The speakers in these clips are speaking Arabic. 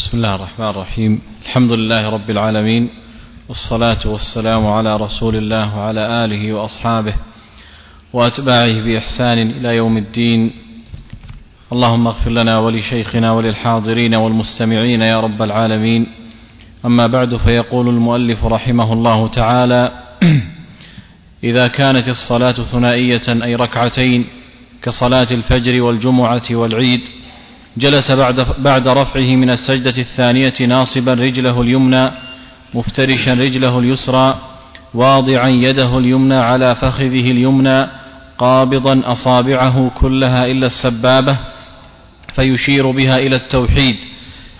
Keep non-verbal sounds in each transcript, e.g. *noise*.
بسم الله الرحمن الرحيم. الحمد لله رب العالمين والصلاة والسلام على رسول الله وعلى آله وأصحابه وأتباعه بإحسان إلى يوم الدين. اللهم اغفر لنا ولشيخنا وللحاضرين والمستمعين يا رب العالمين. أما بعد فيقول المؤلف رحمه الله تعالى *clears throat* إذا كانت الصلاة ثنائية أي ركعتين كصلاة الفجر والجمعة والعيد جلس بعد, بعد رفعه من السجدة الثانية ناصبا رجله اليمنى مفترشا رجله اليسرى واضعا يده اليمنى على فخذه اليمنى قابضا أصابعه كلها إلا السبابة فيشير بها إلى التوحيد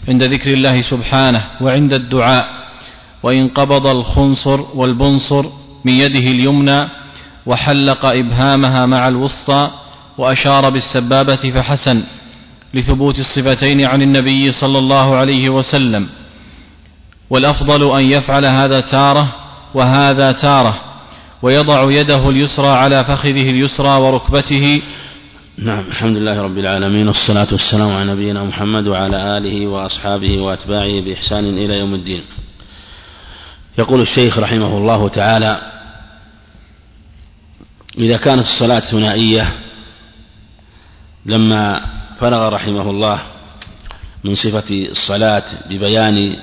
عند ذكر الله سبحانه وعند الدعاء. وإن قبض الخنصر والبنصر من يده اليمنى وحلق إبهامها مع الوسطى وأشار بالسبابة فحسن. لثبوت الصفتين عن النبي صلى الله عليه وسلم. والأفضل أن يفعل هذا تارة وهذا تارة ويضع يده اليسرى على فخذه اليسرى وركبته. نعم الحمد لله رب العالمين والصلاة والسلام على نبينا محمد وعلى آله وأصحابه وأتباعه بإحسان إلى يوم الدين. يقول الشيخ رحمه الله تعالى إذا كانت الصلاة ثنائية لما فرغ رحمه الله من صفة الصلاة ببيان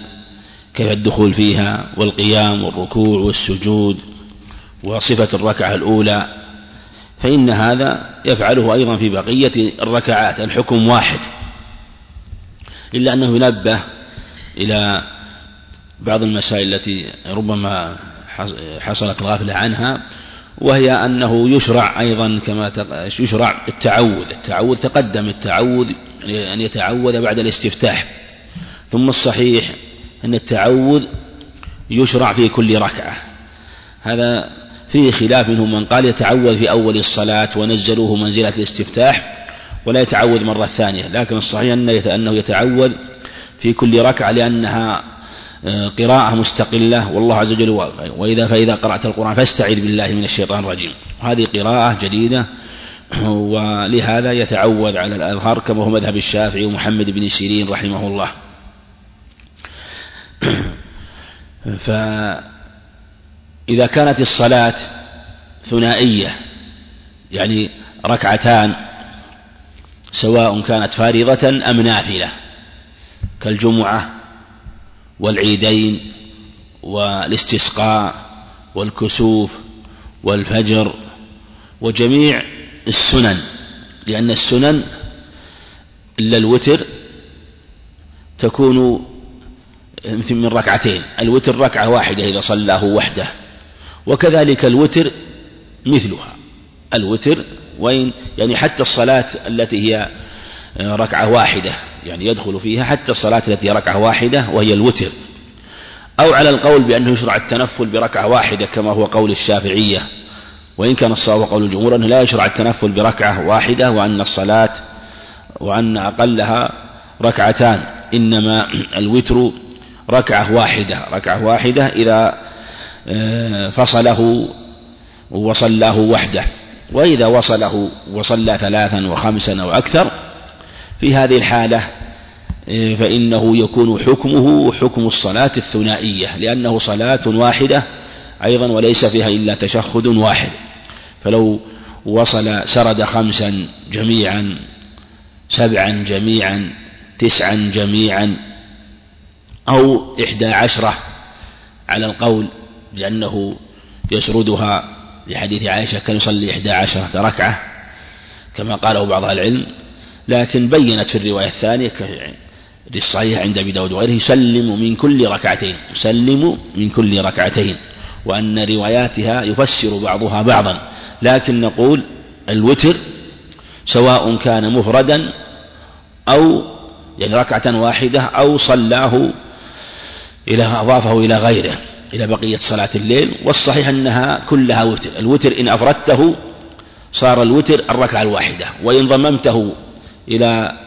كيف الدخول فيها والقيام والركوع والسجود وصفة الركعة الأولى فإن هذا يفعله أيضا في بقية الركعات الحكم واحد. إلا أنه ينبه إلى بعض المسائل التي ربما حصلت غافلة عنها وهي أنه يشرع أيضا كما يشرع التعوذ. التعوذ تقدم التعوذ أن يتعوذ بعد الاستفتاح. ثم الصحيح أن التعوذ يشرع في كل ركعة. هذا فيه خلاف منهم من قال يتعوذ في أول الصلاة ونزلوه منزلة الاستفتاح ولا يتعوذ مرة ثانية. لكن الصحيح أنه يتعوذ في كل ركعة لأنها قراءة مستقلة والله عز وجل وإذا فإذا قرأت القرآن فاستعذ بالله من الشيطان الرجيم. هذه قراءة جديدة *clears throat* ولهذا يتعوذ على الأظهر كما هو مذهب الشافعي ومحمد بن سيرين رحمه الله. *clears throat* فإذا كانت الصلاة ثنائية يعني ركعتان سواء كانت فارضة أم نافلة كالجمعة والعيدين والاستسقاء والكسوف والفجر وجميع السنن لأن السنن إلا الوتر تكون مثل من ركعتين الوتر ركعة واحدة إذا صلاه وحده وكذلك الوتر مثلها الوتر وين؟ يعني حتى الصلاة التي هي ركعة واحدة يعني يدخل فيها حتى الصلاة التي ركعة واحدة وهي الوتر. أو على القول بأنه يشرع التنفل بركعة واحدة كما هو قول الشافعية. وإن كان الصواب قول الجمهور أنه لا يشرع التنفل بركعة واحدة وأن الصلاة وأن أقلها ركعتان إنما الوتر ركعة واحدة. ركعة واحدة إذا آه، فصله وصلاه وحده. وإذا وصله وصلى ثلاثا وخمسا أو أكثر في هذه الحالة آه، فإنه يكون حكمه حكم الصلاة الثنائية لأنه صلاة واحدة أيضا وليس فيها إلا تشهد واحد. فلو وصل سرد خمسا جميعا سبعا جميعا تسعا جميعا أو إحدى عشرة على القول بأنه يسردها لحديث عائشة كان يصلي إحدى عشرة ركعة كما قاله بعض العلم لكن بينت في الرواية الثانية للصحيح عند أبي داود وغيره يسلم من كل ركعتين يسلم من كل ركعتين وأن رواياتها يفسر بعضها بعضا. لكن نقول الوتر سواء كان مفردا أو يعني ركعة واحدة أو صلاه إلى أضافه إلى غيره إلى بقية صلاة الليل. والصحيح أنها كلها وتر الوتر إن أفردته صار الوتر الركعة الواحدة وإن ضممته إلى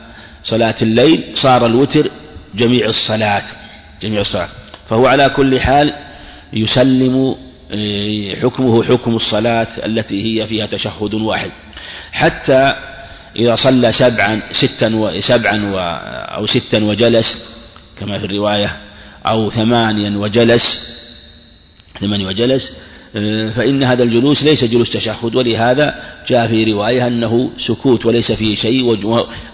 صلاة الليل صار الوتر جميع الصلاة جميع الصلاة. فهو على كل حال يسلم إيه، حكمه حكم الصلاة التي هي فيها تشهد واحد. حتى إذا صلى سبعا ستا وسبعا أو ستا وجلس كما في الرواية أو ثمانيا وجلس ثمانيا وجلس آه، فإن هذا الجلوس ليس جلوس تشهد ولهذا جاء في رواية أنه سكوت وليس فيه شيء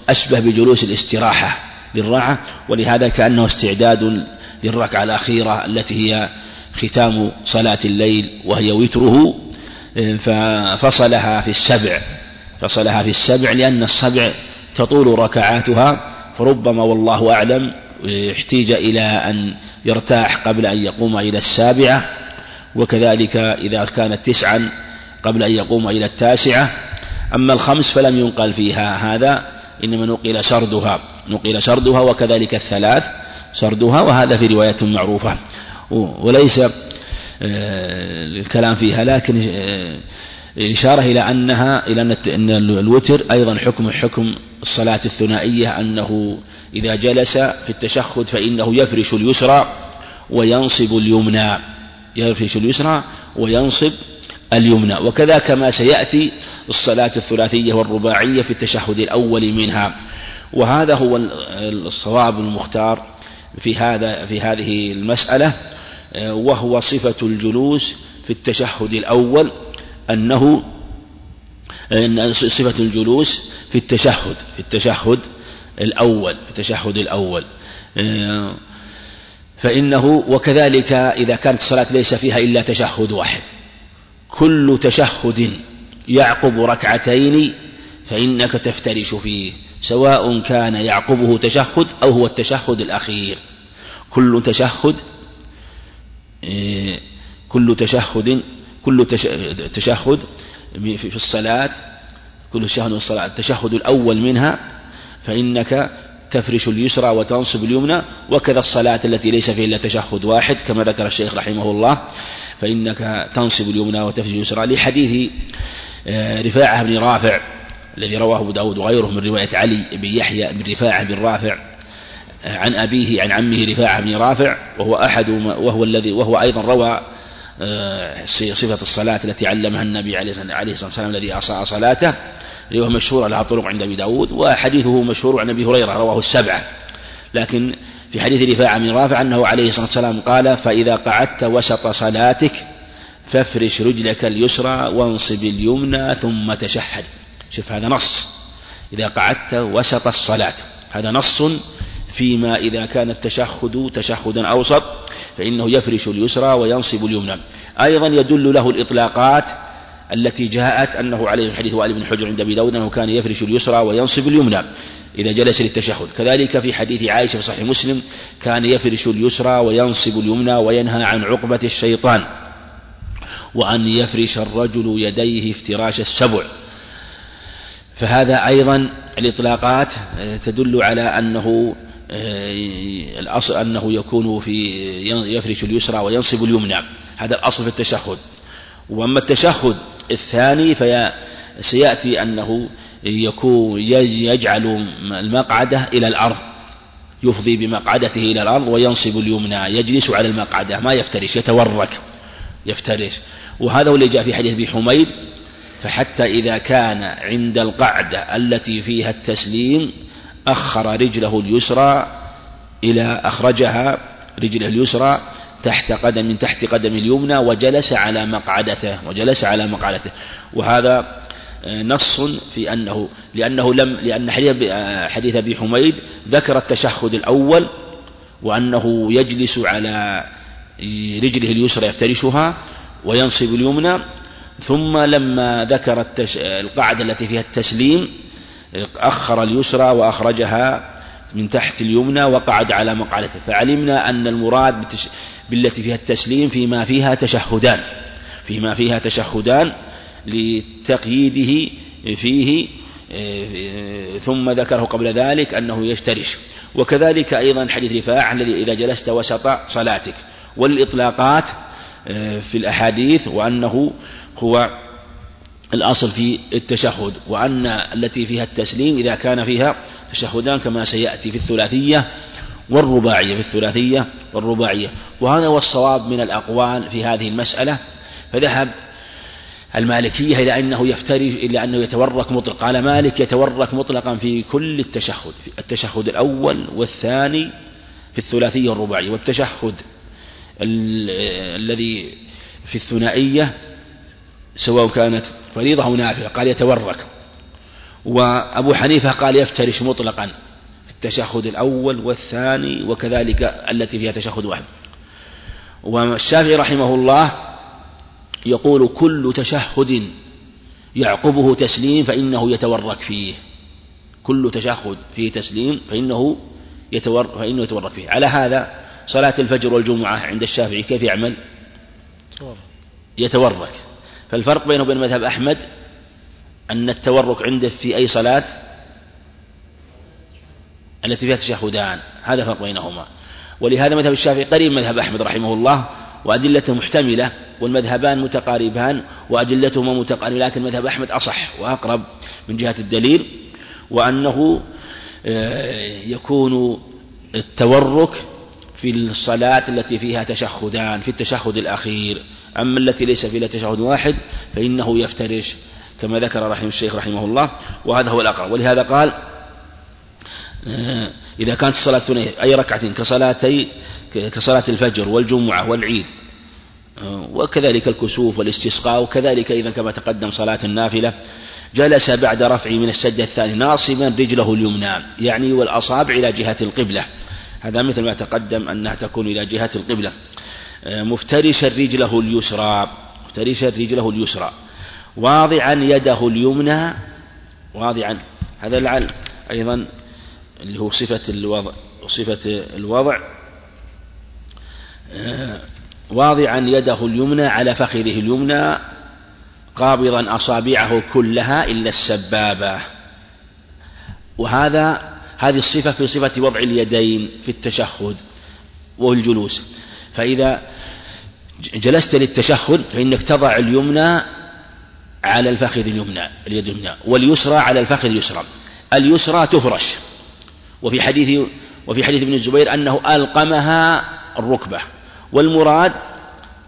أشبه بجلوس الاستراحة للراحة ولهذا كأنه استعداد للركعة الأخيرة التي هي ختام صلاة الليل وهي وتره آه، ففصلها في السبع فصلها في السبع لأن السبع تطول ركعاتها فربما والله أعلم احتيج إلى أن يرتاح قبل أن يقوم إلى السابعة وكذلك إذا كانت تسعا قبل أن يقوم إلى التاسعة. أما الخمس فلم ينقل فيها هذا إنما نقل سردها. نقل سردها وكذلك الثلاث سردها وهذا في رواية معروفة. وليس آه، الكلام فيها لكن آه، إشارة إلى أنها إلى أن الوتر أيضا حكم حكم الصلاة الثنائية أنه إذا جلس في التشهد فإنه يفرش اليسرى وينصب اليمنى. يفرش اليسرى وينصب اليمنى. وكذا كما سيأتي الصلاة الثلاثية والرباعية في التشهد الأول منها. وهذا هو الصواب المختار في هذا في هذه المسألة. وهو صفة الجلوس في التشهد الأول أنه أن صفة الجلوس في التشهد في التشهد الأول في التشهد الأول. فإنه وكذلك إذا كانت الصلاة ليس فيها إلا تشهد واحد. كل تشهد يعقب ركعتين فإنك تفترش فيه سواء كان يعقبه تشهد أو هو التشهد الأخير. كل تشهد كل تشهد كل تشهد في الصلاة كل تشهد الصلاة التشهد الأول منها فإنك تفرش اليسرى وتنصب اليمنى وكذا الصلاة التي ليس فيها إلا تشهد واحد كما ذكر الشيخ رحمه الله. فإنك تنصب اليمنى وتفرش اليسرى لحديث آه، رفاعة بن رافع الذي رواه أبو داود وغيره من رواية علي بن يحيى بن رفاعة بن رافع آه، عن أبيه عن عمه رفاعة بن رافع وهو أحد وهو الذي وهو أيضا روى آه، صفة الصلاة التي علمها النبي عليه الصلاة والسلام الذي أصاع صلاته. رواية مشهورة لها طرق عند أبي داود وحديثه مشهور عن أبي هريرة رواه السبعة. لكن في حديث رفاعة بن رافع أنه عليه الصلاة والسلام قال فإذا قعدت وسط صلاتك فافرش رجلك اليسرى وانصب اليمنى ثم تشهد. شوف هذا نص. إذا قعدت وسط الصلاة هذا نص فيما إذا كان التشهد تشهدا أوسط فإنه يفرش اليسرى وينصب اليمنى. أيضا يدل له الإطلاقات التي جاءت أنه عليه حديث وائل بن حجر عند أبي داود أنه كان يفرش اليسرى وينصب اليمنى إذا جلس للتشهد. كذلك في حديث عائشة في صحيح مسلم كان يفرش اليسرى وينصب اليمنى وينهى عن عقبة الشيطان وأن يفرش الرجل يديه افتراش السبع. فهذا أيضا الإطلاقات تدل على أنه الأصل أنه يكون في يفرش اليسرى وينصب اليمنى. هذا الأصل في التشهد. وأما التشهد الثاني فسيأتي أنه يكون يجعل المقعدة إلى الأرض يفضي بمقعدته إلى الأرض وينصب اليمنى يجلس على المقعدة ما يفترش يتورك يفترش. وهذا هو اللي جاء في حديث أبي حميد فحتى إذا كان عند القعدة التي فيها التسليم أخر رجله اليسرى إلى أخرجها رجله اليسرى تحت قدم من تحت قدم اليمنى وجلس على مقعدته وجلس على مقعدته وهذا آه، نص في أنه لأنه لم لأن حديث أبي حميد ذكر التشهد الأول وأنه يجلس على رجله اليسرى يفترشها وينصب اليمنى ثم لما ذكر. القاعدة التي فيها التسليم أخر اليسرى وأخرجها من تحت اليمنى وقعد على مقعدته فعلمنا أن المراد بالتي فيها التسليم فيما فيها تشهدان فيما فيها تشهدان لتقييده فيه ثم ذكره قبل ذلك أنه يفترش وكذلك أيضا حديث رفاع الذي إذا جلست وسط صلاتك. والإطلاقات في الأحاديث وأنه هو الأصل في التشهد وأن التي فيها التسليم إذا كان فيها تشهدان كما سيأتي في الثلاثية والرباعية في الثلاثية والرباعية. وهذا هو الصواب من الأقوال في هذه المسألة. فذهب المالكية إلى أنه يفترج إلى أنه يتورك مطلق قال مالك يتورك مطلقا في كل التشهد في التشهد الأول والثاني في الثلاثية والرباعية. والتشهد الذي في الثنائية سواء كانت فريضة أو نافلة. قال يتورك. وأبو حنيفة قال يفترش مطلقا في التشهد الأول والثاني وكذلك التي فيها تشهد واحد. والشافعي رحمه الله يقول كل تشهد يعقبه تسليم فإنه يتورك فيه. كل تشهد فيه تسليم فإنه يتورك فإنه يتورك فيه. على هذا صلاة الفجر والجمعة عند الشافعي كيف يعمل؟ يتورك. فالفرق بينه وبين مذهب أحمد أن التورك عنده في أي صلاة التي فيها تشهدان هذا فرق بينهما. ولهذا مذهب الشافعي قريب مذهب أحمد رحمه الله وأدلته محتملة والمذهبان متقاربان وأدلتهما متقاربة لكن مذهب أحمد أصح وأقرب من جهة الدليل وأنه آه، يكون التورك في الصلاة التي فيها تشهدان في التشهد الأخير. أما التي ليس فيها تشهد واحد فإنه يفترش كما ذكر رحمه الشيخ رحمه الله وهذا هو الأقرب. ولهذا قال آه، إذا كانت الصلاة أي ركعة كصلاتي كصلاة الفجر والجمعة والعيد آه، وكذلك الكسوف والاستسقاء وكذلك إذا كما تقدم صلاة النافلة جلس بعد رفعه من السجدة الثانية ناصبا رجله اليمنى يعني والأصابع إلى جهة القبلة. هذا مثل ما تقدم أنها تكون إلى جهة القبلة. آه، مفترشا رجله اليسرى مفترشا رجله اليسرى. واضعا يده اليمنى واضعا هذا لعل أيضا اللي هو صفة الوضع صفة الوضع. آه، واضعا يده اليمنى على فخذه اليمنى قابضا أصابعه كلها إلا السبابة. وهذا هذه الصفة في صفة وضع اليدين في التشهد والجلوس فإذا جلست للتشهد فإنك تضع اليمنى على الفخذ اليمنى اليد اليمنى واليسرى على الفخذ اليسرى. اليسرى تفرش. وفي حديث وفي حديث ابن الزبير أنه ألقمها الركبة. والمراد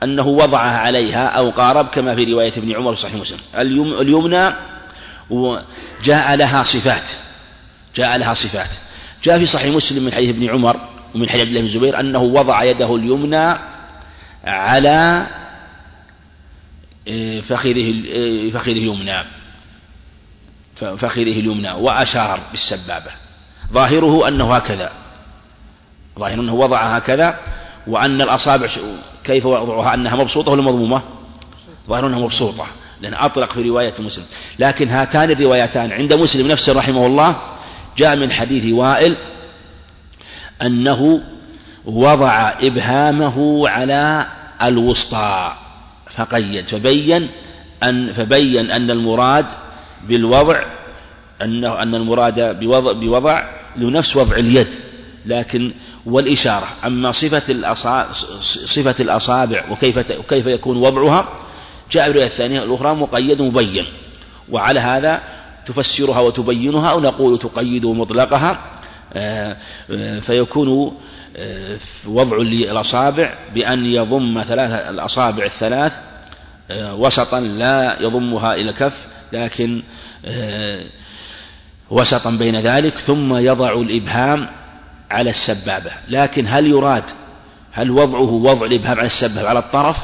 أنه وضعها عليها أو قارب كما في رواية ابن عمر في صحيح مسلم. اليمنى جاء لها صفات. جاء لها صفات. جاء في صحيح مسلم من حديث ابن عمر ومن حديث عبد الله بن الزبير أنه وضع يده اليمنى على فخذه فخذه اليمنى. فخذه اليمنى. وأشار بالسبابة. ظاهره أنه هكذا. ظاهر أنه وضع هكذا وأن الأصابع كيف وضعها؟ أنها مبسوطة ولا مضمومة؟ ظاهر أنها مبسوطة لأن أطلق في رواية مسلم. لكن هاتان الروايتان. عند مسلم نفسه رحمه الله جاء من حديث وائل أنه وضع إبهامه على الوسطى. فقيد فبين أن فبين أن المراد بالوضع أنه أن المراد بوضع, بوضع لنفس وضع اليد لكن والإشارة أما صفة صفة الأصابع وكيف وكيف يكون وضعها جاء بالرواية الثانية الأخرى مقيد مبين وعلى هذا تفسرها وتبينها أو نقول تقيد مطلقها آه، آه، فيكون آه، وضع الأصابع بأن يضم ثلاث الأصابع الثلاث وسطا لا يضمها إلى الكف لكن وسطا بين ذلك ثم يضع الإبهام على السبابة. لكن هل يراد هل وضعه وضع الإبهام على السبابة على الطرف؟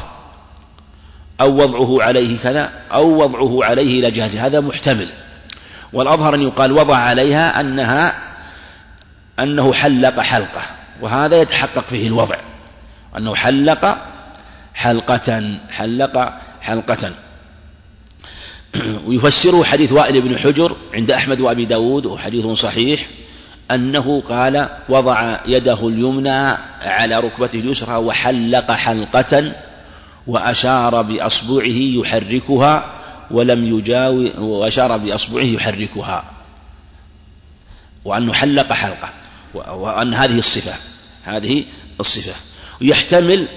أو وضعه عليه كذا أو وضعه عليه إلى جهته؟ هذا محتمل. والأظهر أن يقال وضع عليها أنها أنه حلق حلقة وهذا يتحقق فيه الوضع. أنه حلق حلقة حلق حلقة. *clears throat* ويفسره حديث وائل بن حجر عند أحمد وأبي داود وحديث صحيح أنه قال وضع يده اليمنى على ركبته اليسرى وحلق حلقة وأشار بأصبعه يحركها ولم يجاوز وأشار بأصبعه يحركها. وأنه حلق حلقة وأن هذه الصفة هذه الصفة. ويحتمل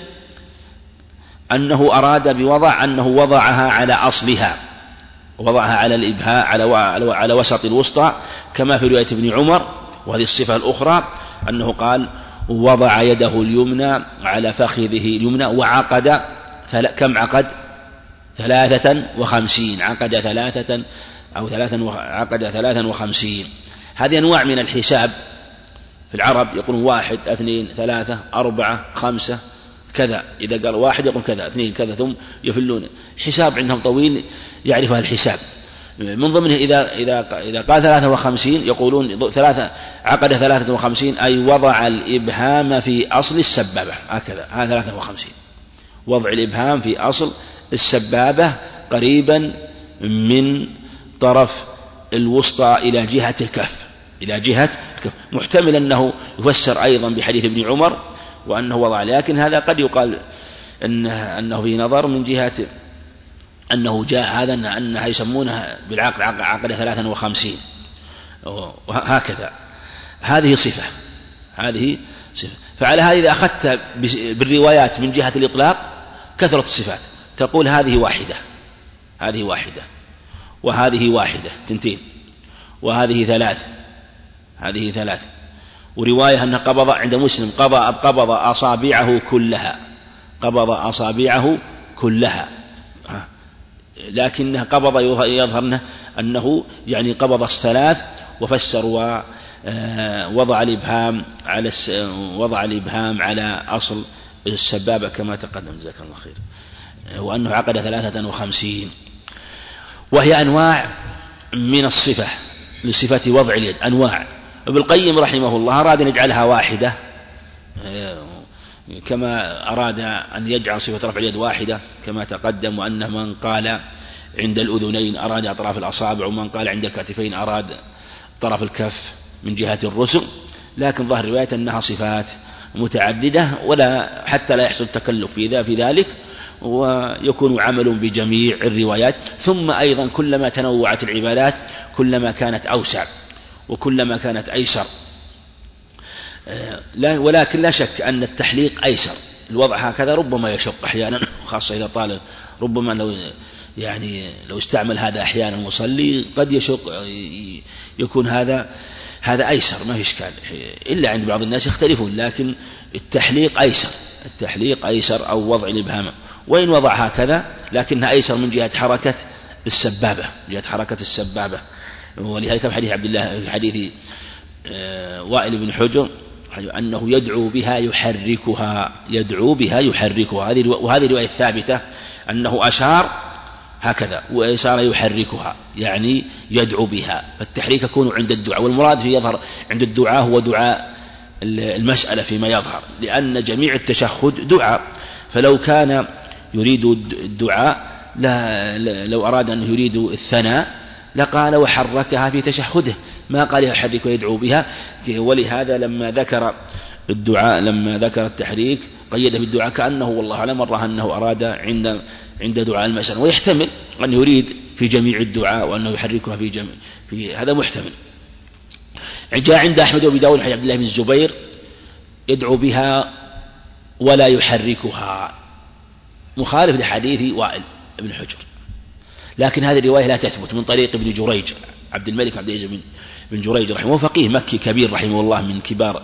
أنه أراد بوضع أنه وضعها على أصلها وضعها على الإبهاء على على وسط الوسطى كما في رواية ابن عمر وهذه الصفة الأخرى أنه قال وضع يده اليمنى على فخذه اليمنى وعقد كم عقد؟ ثلاثة وخمسين عقد ثلاثة أو ثلاثا عقد ثلاثا وخمسين. هذه أنواع من الحساب. في العرب يقولون واحد اثنين ثلاثة أربعة خمسة. كذا إذا قال واحد يقول كذا اثنين كذا ثم يفلون. حساب عندهم طويل يعرف الحساب. من ضمنه إذا إذا إذا قال ثلاثة وخمسين يقولون ثلاثة عقد ثلاثة وخمسين أي وضع الإبهام في أصل السبابة. هكذا هذا ثلاثة وخمسين. وضع الإبهام في أصل السبابة قريبا من طرف الوسطى إلى جهة الكف إلى جهة الكف محتمل أنه يفسر أيضا بحديث ابن عمر وأنه وضع لكن هذا قد يقال أنه, أنه في نظر من جهة أنه جاء هذا أنها يسمونها بالعقد عقد ثلاثا وخمسين. وهكذا. هذه صفة. هذه صفة. فعلى هذا إذا أخذت بالروايات من جهة الإطلاق كثرة الصفات. تقول هذه واحدة. هذه واحدة. وهذه واحدة. تنتين. وهذه ثلاث. هذه ثلاث. ورواية أن قبض عند مسلم قبض قبض أصابعه كلها. قبض أصابعه كلها. لكنه قبض يظهر أنه يعني قبض الثلاث وفسر ووضع الإبهام على وضع الإبهام على أصل السبابة كما تقدم. جزاك الله خير. وأنه عقد ثلاثة وخمسين. وهي أنواع من الصفة لصفة وضع اليد. أنواع. ابن القيم رحمه الله أراد أن يجعلها واحدة. كما أراد أن يجعل صفة رفع اليد واحدة كما تقدم وأن من قال عند الأذنين أراد أطراف الأصابع ومن قال عند الكتفين أراد طرف الكف من جهة الرسل. لكن ظهر الرواية أنها صفات متعددة ولا حتى لا يحصل تكلف في في ذلك ويكون عمل بجميع الروايات. ثم أيضا كلما تنوعت العبادات كلما كانت أوسع. وكلما كانت أيسر. لا ولكن لا شك أن التحليق أيسر. الوضع هكذا ربما يشق أحيانا خاصة إذا طال. ربما لو يعني لو استعمل هذا أحيانا مصلي قد يشق يكون هذا هذا أيسر ما في إشكال. إلا عند بعض الناس يختلفون لكن التحليق أيسر. التحليق أيسر أو وضع الإبهام. وإن وضع هكذا لكنها أيسر من جهة حركة السبابة جهة حركة السبابة. ولهذا في حديث عبد الله في حديث آه، وائل بن حجر أنه يدعو بها يحركها يدعو بها يحركها. هذه وهذه الرواية الثابتة أنه أشار هكذا وإشارة يحركها يعني يدعو بها. فالتحريك يكون عند الدعاء والمراد في يظهر عند الدعاء هو دعاء المسألة فيما يظهر. لأن جميع التشهد دعاء. فلو كان يريد الدعاء لا لو أراد أن يريد الثناء لقال وحركها في تشهده. ما قال يحرك ويدعو بها. ولهذا لما ذكر الدعاء لما ذكر التحريك قيد بالدعاء كأنه والله أعلم مرة أنه أراد عند عند دعاء المسألة ويحتمل أن يريد في جميع الدعاء وأنه يحركها في جميع في هذا محتمل. جاء عند أحمد وأبي داود عبد الله بن الزبير يدعو بها ولا يحركها. مخالف لحديث وائل بن حجر. لكن هذه الرواية لا تثبت من طريق ابن جريج عبد الملك عبد العزيز بن جريج رحمه الله فقيه مكي كبير رحمه الله من كبار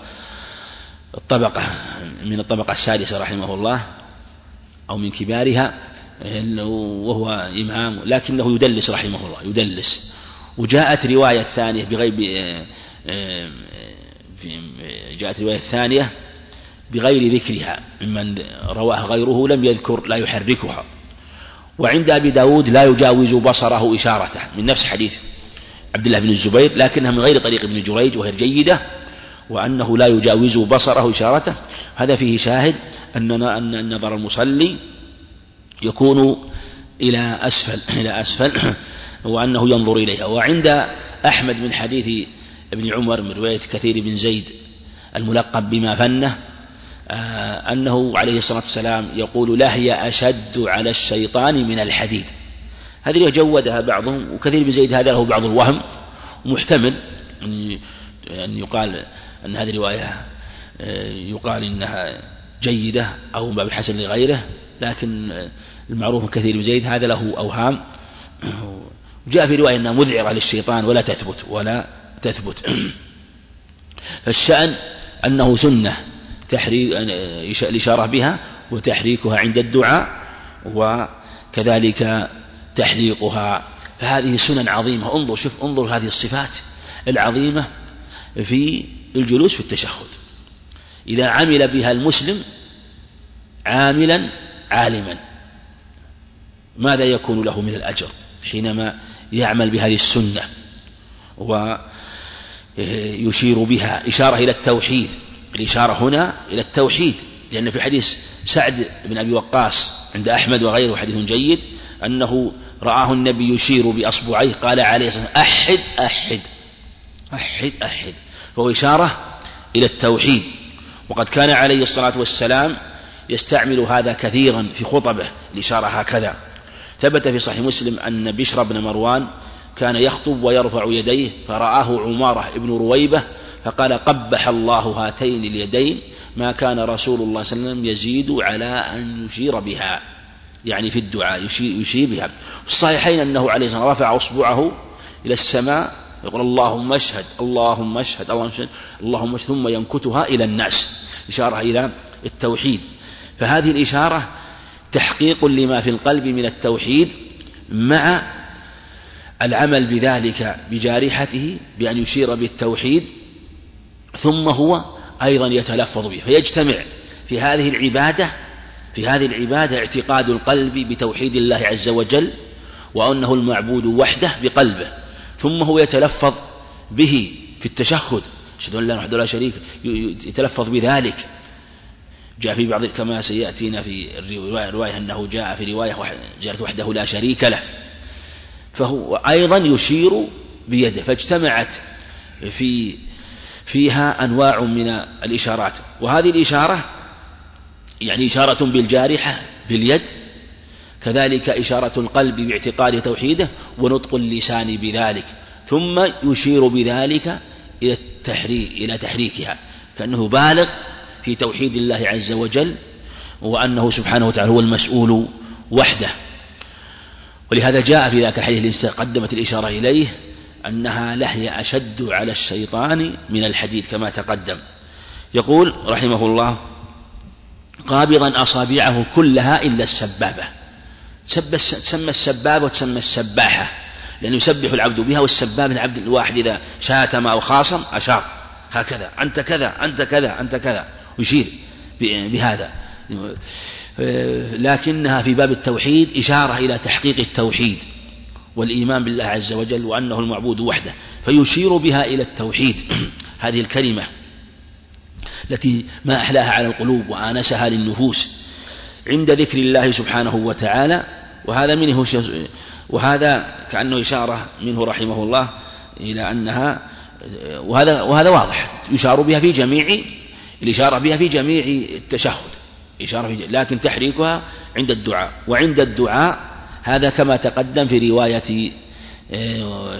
الطبقة من الطبقة السادسة رحمه الله أو من كبارها وهو إمام لكنه يدلس رحمه الله يدلس. وجاءت رواية ثانية بغير جاءت رواية ثانية بغير ذكرها ممن رواه غيره لم يذكر لا يحركها. وعند أبي داود لا يجاوز بصره إشارته من نفس حديث عبد الله بن الزبير لكنها من غير طريق ابن جريج وهي جيدة وأنه لا يجاوز بصره إشارته. هذا فيه شاهد أننا أن نظر المصلي يكون إلى أسفل إلى أسفل *clears throat* وأنه ينظر إليها. وعند أحمد من حديث ابن عمر من رواية كثير بن زيد الملقب بما فنه أنه عليه الصلاة والسلام يقول لا هي أشد على الشيطان من الحديد. هذه جودها بعضهم وكثير بن زيد هذا له بعض الوهم ومحتمل أن يقال أن هذه الرواية آه، يقال إنها جيدة أو باب الحسن لغيره لكن المعروف كثير بن زيد هذا له أوهام. جاء في رواية أنها مذعرة للشيطان ولا تثبت ولا تثبت. *clears throat* فالشأن أنه سنة تحريك الإشارة بها وتحريكها عند الدعاء وكذلك تحليقها فهذه سنن عظيمة. انظر شوف انظر هذه الصفات العظيمة في الجلوس في التشهد. إذا عمل بها المسلم عاملا عالما ماذا يكون له من الأجر حينما يعمل بهذه السنة؟ ويشير بها إشارة إلى التوحيد. الإشارة هنا إلى التوحيد لأن في حديث سعد بن أبي وقاص عند أحمد وغيره حديث جيد أنه رآه النبي يشير بأصبعيه قال عليه الصلاة والسلام أحد أحد أحد أحد. فهو إشارة إلى التوحيد. وقد كان عليه الصلاة والسلام يستعمل هذا كثيرا في خطبه الإشارة هكذا. ثبت في صحيح مسلم أن بشر بن مروان كان يخطب ويرفع يديه فرآه عمارة بن رويبة فقال قبح الله هاتين اليدين ما كان رسول الله صلى الله عليه وسلم يزيد على أن يشير بها يعني في الدعاء يشير, يشير بها. في الصحيحين أنه عليه الصلاة رفع أصبعه إلى السماء يقول اللهم اشهد اللهم اشهد اللهم اشهد اللهم اشهد ثم ينكتها إلى الناس. إشارة إلى التوحيد. فهذه الإشارة تحقيق لما في القلب من التوحيد مع العمل بذلك بجارحته بأن يشير بالتوحيد ثم هو أيضا يتلفظ به فيجتمع في هذه العبادة في هذه العبادة اعتقاد القلب بتوحيد الله عز وجل وأنه المعبود وحده بقلبه ثم هو يتلفظ به في التشهد أشهد أن لا وحده لا شريك يتلفظ بذلك. جاء في بعض كما سيأتينا في الرواية, الرواية أنه جاء في رواية جاءت وحده لا شريك له. فهو أيضا يشير بيده فاجتمعت في فيها أنواع من الإشارات. وهذه الإشارة يعني إشارة بالجارحة باليد كذلك إشارة القلب باعتقاد توحيده ونطق اللسان بذلك ثم يشير بذلك إلى التحريك إلى تحريكها كأنه بالغ في توحيد الله عز وجل وأنه سبحانه وتعالى هو المسؤول وحده. ولهذا جاء في ذاك الحديث الذي قدمت الإشارة إليه أنها لهي أشد على الشيطان من الحديد كما تقدم. يقول رحمه الله قابضا أصابعه كلها إلا السبابة. تسمى السبابة وتسمى السباحة لأنه يسبح العبد بها والسباب العبد الواحد إذا شاتم أو خاصم أشار هكذا أنت كذا أنت كذا أنت كذا يشير بهذا. لكنها في باب التوحيد إشارة إلى تحقيق التوحيد. والإيمان بالله عز وجل وأنه المعبود وحده فيشير بها إلى التوحيد. *clears throat* هذه الكلمة التي ما أحلاها على القلوب وآنسها للنفوس عند ذكر الله سبحانه وتعالى وهذا منه وهذا كأنه إشارة منه رحمه الله إلى أنها وهذا وهذا واضح يشار بها في جميع الإشارة بها في جميع التشهد إشارة في لكن تحريكها عند الدعاء وعند الدعاء هذا كما تقدم في رواية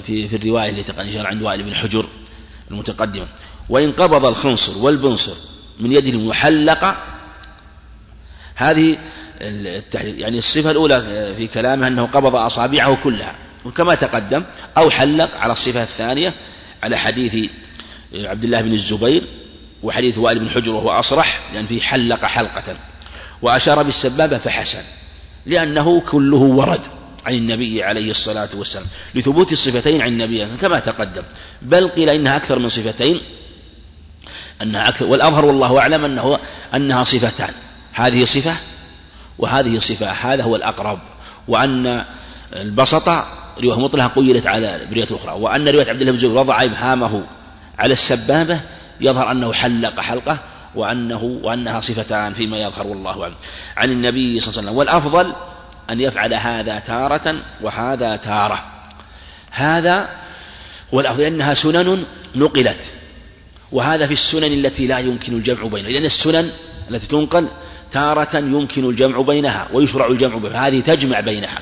في في الرواية التي تقدم عند وائل بن حجر المتقدمة. وإن قبض الخنصر والبنصر من يده المحلقة هذه يعني الصفة الأولى في كلامه أنه قبض أصابعه كلها. وكما تقدم أو حلق على الصفة الثانية على حديث عبد الله بن الزبير وحديث وائل بن حجر وهو أصرح لأن فيه حلق حلقة. وأشار بالسبابة فحسن. لأنه كله ورد عن النبي عليه الصلاة والسلام لثبوت الصفتين عن النبي كما تقدم. بل قيل إنها أكثر من صفتين أنها أكثر والأظهر والله أعلم أنه أنها صفتان. هذه صفة وهذه صفة هذا هو الأقرب. وأن البسطة رواية مطلقة قيلت على رواية أخرى. وأن رواية عبد الله بن وضع إبهامه على السبابة يظهر أنه حلق حلقة. وأنه وأنها صفتان فيما يظهر والله أعلم. عن النبي صلى الله عليه وسلم والأفضل أن يفعل هذا تارة وهذا تارة. هذا هو الأفضل لأنها سنن نقلت وهذا في السنن التي لا يمكن الجمع بينها. لأن السنن التي تنقل تارة يمكن الجمع بينها ويشرع الجمع بينها هذه تجمع بينها.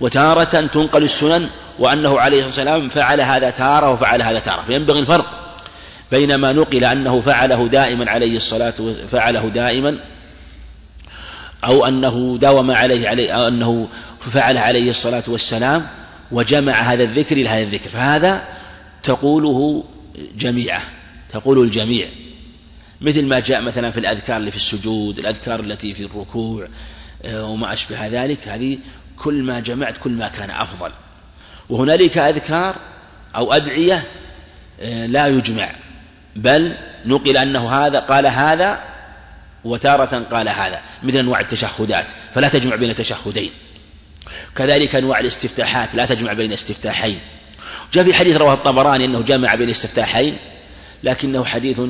وتارة تنقل السنن وأنه عليه الصلاة والسلام فعل هذا تارة وفعل هذا تارة. فينبغي الفرق بين ما نقل أنه فعله دائما عليه الصلاة فعله دائما أو أنه داوم عليه, عليه أو أنه فعل عليه الصلاة والسلام وجمع هذا الذكر إلى هذا الذكر. فهذا تقوله جميعه تقول الجميع. مثل ما جاء مثلا في الأذكار اللي في السجود الأذكار التي في الركوع آه، وما أشبه ذلك هذه كل ما جمعت كل ما كان أفضل. وهنالك أذكار أو أدعية آه، لا يجمع. بل نقل أنه هذا قال هذا وتارة قال هذا مثل أنواع التشهدات فلا تجمع بين تشهدين. كذلك أنواع الاستفتاحات لا تجمع بين استفتاحين. جاء في حديث رواه الطبراني أنه جمع بين استفتاحين لكنه حديث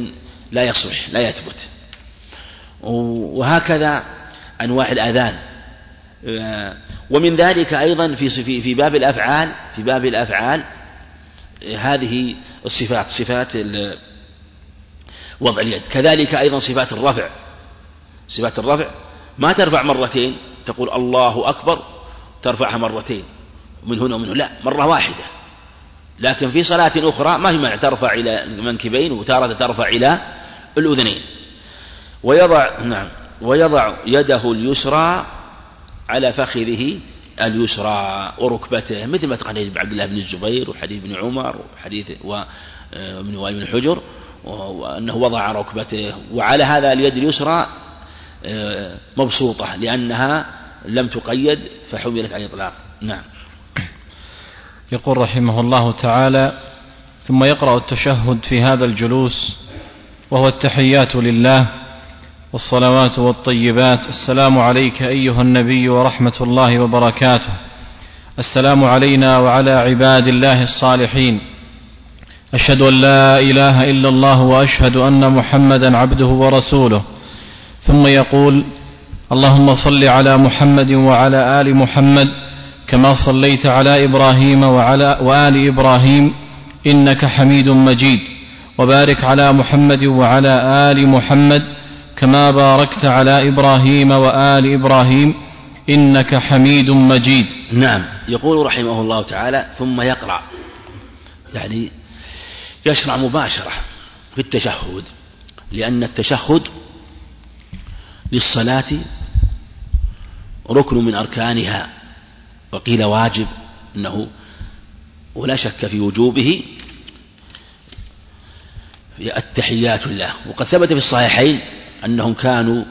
لا يصلح لا يثبت. وهكذا أنواع الأذان. ومن ذلك أيضا في في في باب الأفعال في باب الأفعال هذه الصفات صفات وضع اليد. كذلك أيضا صفات الرفع. صفات الرفع. ما ترفع مرتين تقول الله أكبر ترفعها مرتين. من هنا ومن هنا. لا مرة واحدة. لكن في صلاة أخرى ما هي معنى ترفع إلى المنكبين وتارة ترفع إلى الأذنين. ويضع نعم ويضع يده اليسرى على فخذه اليسرى وركبته مثل ما تقال عبد الله بن الزبير وحديث ابن عمر وحديث وابن وائل بن حجر. وأنه وضع ركبته وعلى هذا اليد اليسرى آه، مبسوطة لأنها لم تقيد فحملت على الإطلاق. نعم. يقول رحمه الله تعالى ثم يقرأ التشهد في هذا الجلوس وهو التحيات لله والصلوات والطيبات. السلام عليك أيها النبي ورحمة الله وبركاته. السلام علينا وعلى عباد الله الصالحين. أشهد أن لا إله إلا الله وأشهد أن محمدا عبده ورسوله. ثم يقول اللهم صل على محمد وعلى آل محمد كما صليت على إبراهيم وعلى وآل إبراهيم إنك حميد مجيد. وبارك على محمد وعلى آل محمد كما باركت على إبراهيم وآل إبراهيم إنك حميد مجيد. نعم. يقول رحمه الله تعالى ثم يقرأ. يعني يشرع مباشرة في التشهد لأن التشهد للصلاة ركن من أركانها وقيل واجب أنه ولا شك في وجوبه التحيات لله. وقد ثبت في الصحيحين أنهم كانوا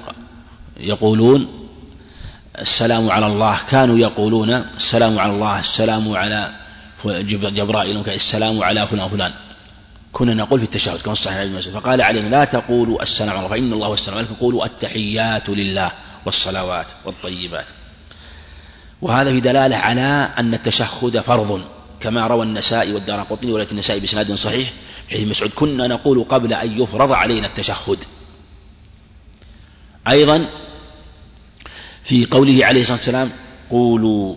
يقولون السلام على الله كانوا يقولون السلام على الله السلام على جبرائيل السلام على فلان وفلان كنا نقول في التشهد كما صحيح المسلم فقال علينا لا تقولوا السلام الله فإن الله والسلام ولكن قولوا التحيات لله والصلوات والطيبات. وهذا في دلالة على أن التشهد فرض كما روى النسائي والدار قطني ولكن النسائي بسناد صحيح حديث مسعود كنا نقول قبل أن يفرض علينا التشهد. أيضا في قوله عليه الصلاة والسلام قولوا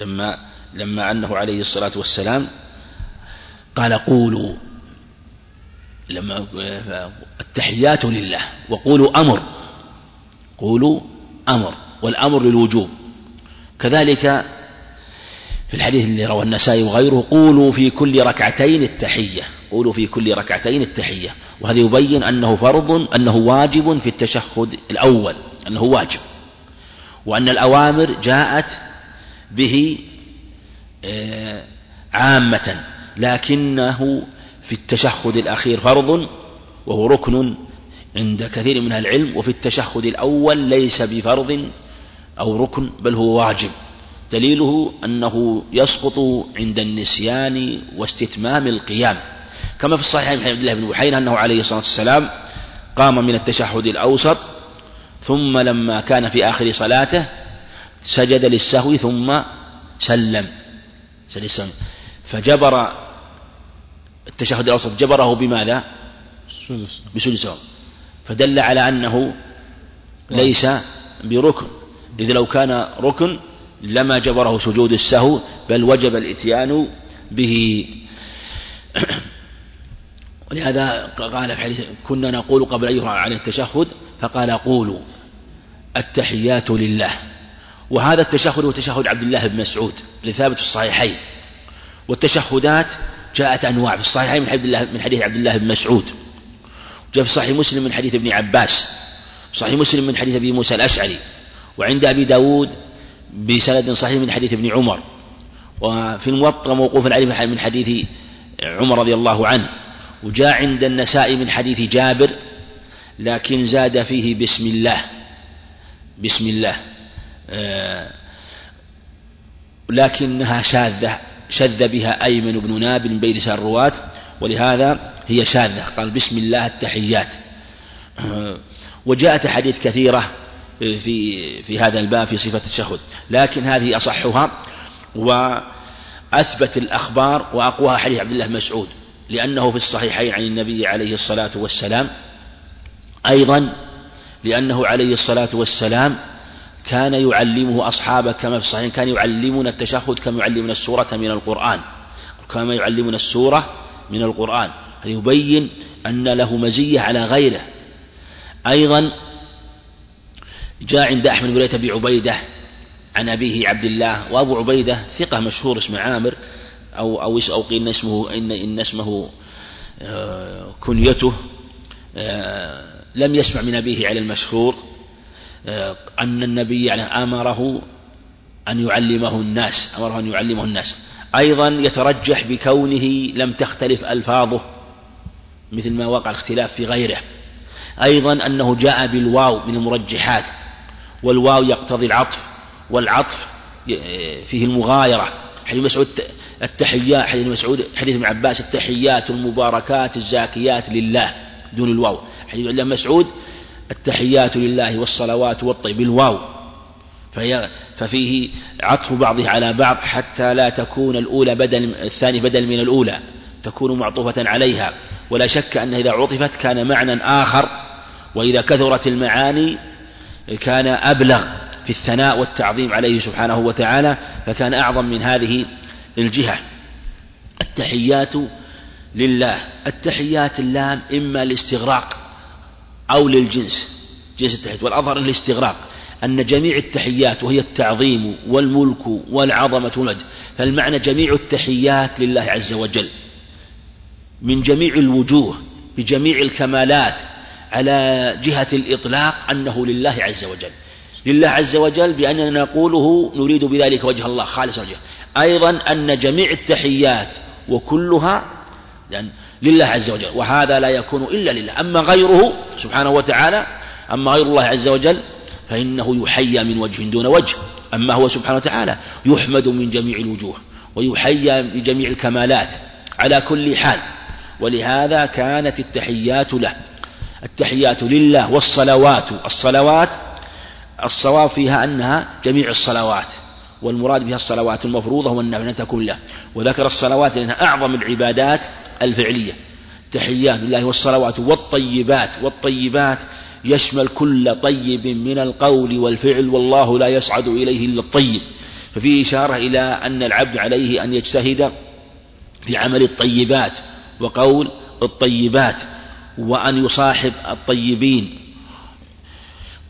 لما لما أنه عليه الصلاة والسلام قال قولوا. لما التحيات لله وقولوا أمر. قولوا أمر والأمر للوجوب. كذلك في الحديث اللي روى النسائي وغيره قولوا في كل ركعتين التحية. قولوا في كل ركعتين التحية. وهذا يبين أنه فرض أنه واجب في التشهد الأول أنه واجب. وأن الأوامر جاءت به آه، عامة. لكنه في التشهد الأخير فرض وهو ركن عند كثير من العلم وفي التشهد الأول ليس بفرض أو ركن بل هو واجب. دليله أنه يسقط عند النسيان واستتمام القيام. كما في الصحيح عن عبد الله بن بحيرة أنه عليه الصلاة والسلام قام من التشهد الأوسط ثم لما كان في آخر صلاته سجد للسهو ثم سلم. سلم فجبر التشهد الأوسط جبره بماذا؟ السهو فدل على أنه ليس بركن. إذ لو كان ركن لما جبره سجود السهو بل وجب الإتيان به. *clears throat* ولهذا قال في حديث كنا نقول قبل أن يقرأ عليه التشهد فقال قولوا التحيات لله. وهذا التشهد هو تشهد عبد الله بن مسعود اللي ثابت في الصحيحين. والتشهدات جاءت أنواع في الصحيحين من حديث, من حديث عبد الله بن مسعود. جاء في صحيح مسلم من حديث ابن عباس. صحيح مسلم من حديث أبي موسى الأشعري. وعند أبي داود بسند صحيح من حديث ابن عمر. وفي الموطأ موقوف عليه من حديث عمر رضي الله عنه. وجاء عند النساء من حديث جابر لكن زاد فيه بسم الله. بسم الله. آه لكنها شاذة شذ بها أيمن بن ناب بين الرواة ولهذا هي شاذة. قال بسم الله التحيات. *clears throat* وجاءت أحاديث كثيرة في في هذا الباب في صفة التشهد. لكن هذه أصحها وأثبت الأخبار وأقواها حديث عبد الله مسعود لأنه في الصحيحين عن النبي عليه الصلاة والسلام أيضا لأنه عليه الصلاة والسلام كان يعلمه أصحابه كما في الصحيحين كان يعلمنا التشهد كما يعلمنا السورة من القرآن. كما يعلمنا السورة من القرآن. يبين أن له مزية على غيره. أيضا جاء عند أحمد بن أبي عبيدة عن أبيه عبد الله وأبو عبيدة ثقة مشهور اسمه عامر أو أو أو قيل إن اسمه إن إن اسمه آه، كنيته آه، لم يسمع من أبيه على المشهور. أن النبي يعني أمره أن يعلمه الناس أمره أن يعلمه الناس. أيضا يترجح بكونه لم تختلف ألفاظه مثل ما وقع الاختلاف في غيره. أيضا أنه جاء بالواو من المرجحات والواو يقتضي العطف والعطف فيه المغايرة. حديث مسعود التحيات حديث مسعود حديث ابن عباس التحيات المباركات الزاكيات لله دون الواو. حديث ابن مسعود التحيات لله والصلوات والطيب بالواو. فهي ففيه عطف بعضها على بعض حتى لا تكون الأولى بدل الثاني بدل من الأولى تكون معطوفة عليها. ولا شك أن إذا عطفت كان معنى آخر وإذا كثرت المعاني كان أبلغ في الثناء والتعظيم عليه سبحانه وتعالى فكان أعظم من هذه الجهة. التحيات لله التحيات اللام إما الاستغراق أو للجنس. جنس التحيات. والأظهر الاستغراق أن جميع التحيات وهي التعظيم والملك والعظمة والمجد فالمعنى جميع التحيات لله عز وجل. من جميع الوجوه بجميع الكمالات على جهة الإطلاق أنه لله عز وجل. لله عز وجل بأننا نقوله نريد بذلك وجه الله خالص وجهه. أيضا أن جميع التحيات وكلها لله عز وجل وهذا لا يكون إلا لله. أما غيره سبحانه وتعالى أما غير الله عز وجل فإنه يحيى من وجه دون وجه. أما هو سبحانه وتعالى يحمد من جميع الوجوه ويحيى بجميع الكمالات على كل حال. ولهذا كانت التحيات له. التحيات لله والصلوات. الصلوات الصواب فيها أنها جميع الصلوات والمراد بها الصلوات المفروضة والنافلة تكون له وذكر الصلوات لأنها أعظم العبادات الفعلية. تحيات لله والصلوات والطيبات والطيبات يشمل كل طيب من القول والفعل والله لا يصعد إليه إلا الطيب. ففيه إشارة إلى أن العبد عليه أن يجتهد في عمل الطيبات وقول الطيبات وأن يصاحب الطيبين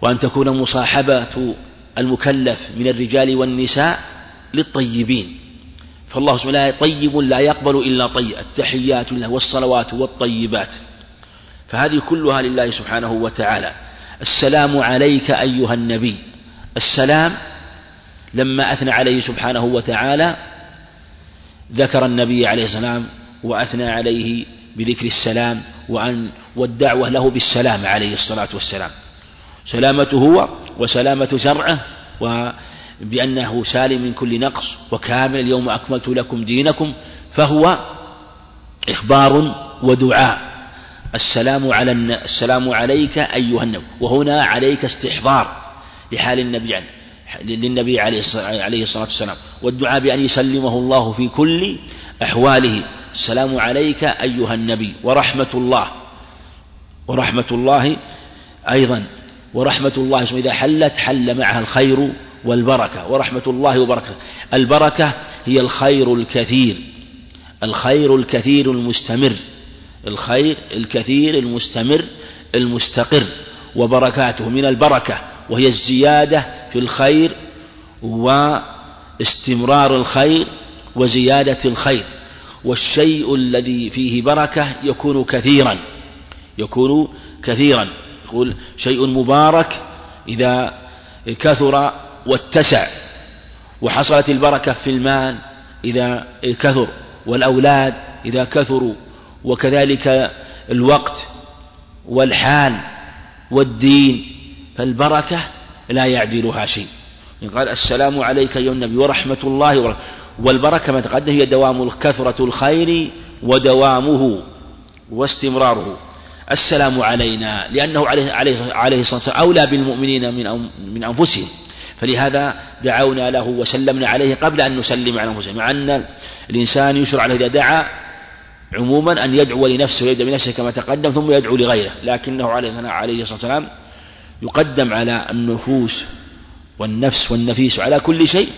وأن تكون مصاحبة المكلف من الرجال والنساء للطيبين. فالله سبحانه طيب لا يقبل إلا طيب التحيات له والصلوات والطيبات. فهذه كلها لله سبحانه وتعالى. السلام عليك أيها النبي. السلام لما أثنى عليه سبحانه وتعالى ذكر النبي عليه السلام وأثنى عليه بذكر السلام وأن والدعوة له بالسلام عليه الصلاة والسلام. سلامته هو وسلامة شرعه وبأنه سالم من كل نقص وكامل اليوم أكملت لكم دينكم فهو إخبار ودعاء. السلام على السلام عليك أيها النبي. وهنا عليك استحضار لحال النبي عنه للنبي عليه الصلاة والسلام. والدعاء بأن يسلمه الله في كل أحواله. السلام عليك أيها النبي. ورحمة الله. ورحمة الله أيضا. ورحمة الله إذا حلت حل معها الخير والبركة ورحمة الله وبركاته. البركة هي الخير الكثير الخير الكثير المستمر الخير الكثير المستمر المستقر وبركاته من البركة وهي الزيادة في الخير واستمرار الخير وزيادة الخير. والشيء الذي فيه بركة يكون كثيرا يكون كثيرا. يقول شيء مبارك إذا كثر واتسع وحصلت البركة في المال إذا كثر والأولاد إذا كثروا وكذلك الوقت والحال والدين فالبركة لا يعدلها شيء. قال السلام عليك أيها النبي ورحمة الله وبركاته. والبركة ما تقدم هي دوام كثرة الخير ودوامه واستمراره. السلام علينا لأنه عليه, عليه, عليه الصلاة والسلام أولى بالمؤمنين من, من أنفسهم. فلهذا دعونا له وسلمنا عليه قبل أن نسلم على أنفسنا مع أن الإنسان يشرع له إذا دعا عموما أن يدعو لنفسه ويدعو بنفسه كما تقدم ثم يدعو لغيره لكنه عليه الصلاة والسلام يقدم على النفوس والنفس والنفيس على كل شيء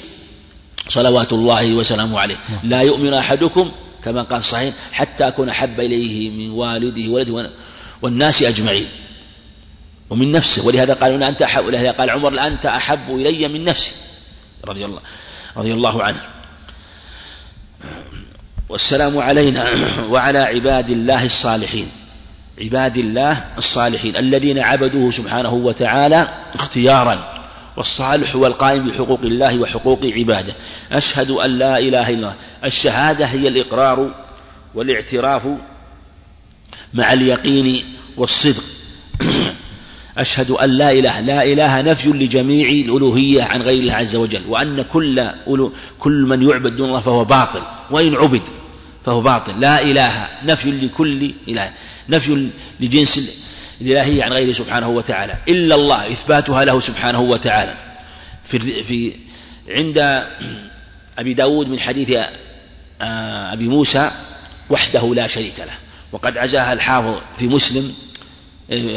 صلوات الله وسلامه عليه. لا يؤمن أحدكم كما قال صحيح حتى أكون أحب إليه من والده ولده والناس أجمعين. ومن نفسه. ولهذا قال أنت أحب ولهذا قال عمر أنت أحب إلي من نفسي. رضي الله رضي الله عنه. والسلام علينا *clears throat* وعلى عباد الله الصالحين. عباد الله الصالحين الذين عبدوه سبحانه وتعالى اختيارا والصالح هو القائم بحقوق الله وحقوق عباده. أشهد أن لا إله إلا الله. الشهادة هي الإقرار والإعتراف مع اليقين والصدق. *clears throat* أشهد أن لا إله لا إله نفي لجميع الألوهية عن غير الله عز وجل وأن كل كل من يعبد دون الله فهو باطل وإن عبد فهو باطل. لا إله نفي لكل إله نفي لجنس الإلهية عن غيره سبحانه وتعالى. إلا الله إثباتها له سبحانه وتعالى. في, في عند أبي داود من حديث آه، أبي موسى وحده لا شريك له. وقد عزاها الحافظ في مسلم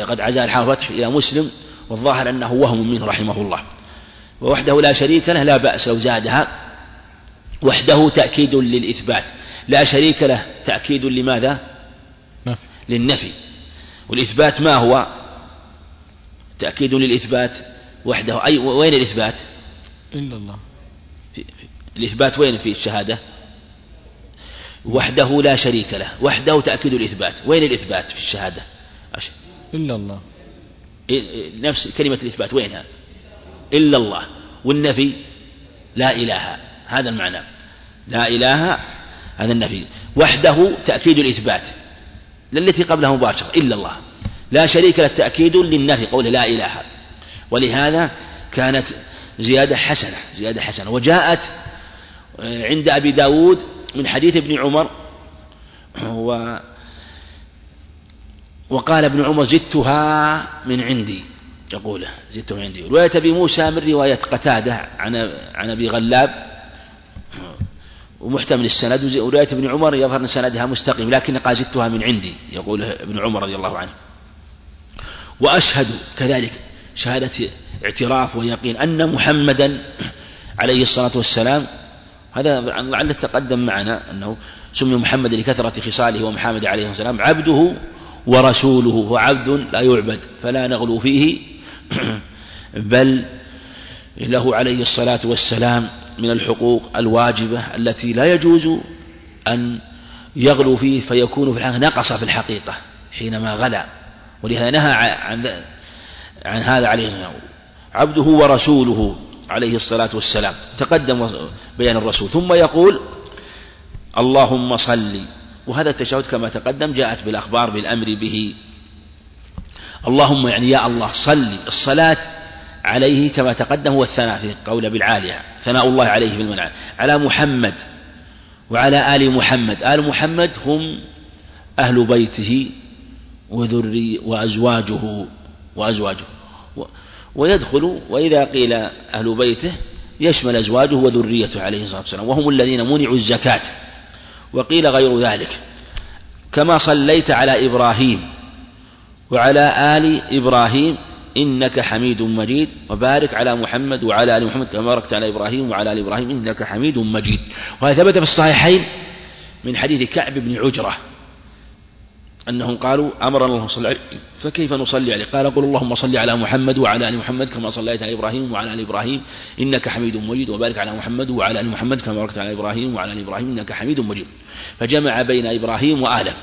قد عزاها الحافظ فتح إلى مسلم والظاهر أنه وهم منه رحمه الله. ووحده لا شريك له لا بأس لو زادها. وحده تأكيد للإثبات لا شريك له تأكيد لماذا؟ للنفي. والإثبات ما هو؟ تأكيد للإثبات وحده. أي وين الإثبات؟ إلا الله. في الإثبات وين في الشهادة؟ وحده لا شريك له وحده تأكيد الإثبات. وين الإثبات في الشهادة؟ إلا الله. نفس كلمة الإثبات وينها؟ إلا الله. والنفي؟ لا إله. هذا المعنى. لا إله هذا النفي. وحده تأكيد الإثبات. للتي قبلها مباشرة إلا الله. لا شريك له تأكيد للنفي قول لا إله. ولهذا كانت زيادة حسنة زيادة حسنة. وجاءت آه، عند أبي داود من حديث ابن عمر و وقال ابن عمر زدتها من عندي. يقول زدتها من عندي. رواية أبي موسى من رواية قتادة عن عن أبي غلاب. ومحتمل السند. ورواية ابن عمر يظهر أن سندها مستقيم لكن قال زدتها من عندي يقول ابن عمر رضي الله عنه. وأشهد كذلك شهادة اعتراف ويقين أن محمدا عليه الصلاة والسلام. هذا لعل تقدم معنا أنه سمي محمد لكثرة خصاله ومحمد عليه والسلام عبده ورسوله هو عبد لا يعبد فلا نغلو فيه. *clears throat* بل له عليه الصلاة والسلام من الحقوق الواجبة التي لا يجوز أن يغلو فيه فيكون في الحقيقة نقص في الحقيقة حينما غلا. ولهذا نهى عن عن هذا عليه الصلاة عبده ورسوله عليه الصلاة والسلام. تقدم بيان الرسول. ثم يقول اللهم صل وهذا التشهد كما تقدم جاءت بالأخبار بالأمر به. اللهم يعني يا الله صل الصلاة عليه كما تقدم هو الثناء في قول بالعالية ثناء الله عليه في المنع على محمد وعلى آل محمد. آل محمد هم أهل بيته وذري وأزواجه وأزواجه. ويدخل وإذا قيل أهل بيته يشمل أزواجه وذريته عليه الصلاة والسلام. وهم الذين منعوا الزكاة. وقيل غير ذلك. كما صليت على إبراهيم وعلى آل إبراهيم إنك حميد مجيد وبارك على محمد وعلى آل محمد كما باركت على إبراهيم وعلى آل إبراهيم إنك حميد مجيد. وهذا ثبت في الصحيحين من حديث كعب بن عجرة أنهم قالوا أمرنا الله صلى عليه فكيف نصلي عليه؟ قال قل اللهم صل على محمد وعلى آل محمد كما صليت على إبراهيم وعلى آل إبراهيم إنك حميد مجيد وبارك على محمد وعلى آل محمد كما باركت على إبراهيم وعلى آل إبراهيم إنك حميد مجيد. فجمع بين إبراهيم وآله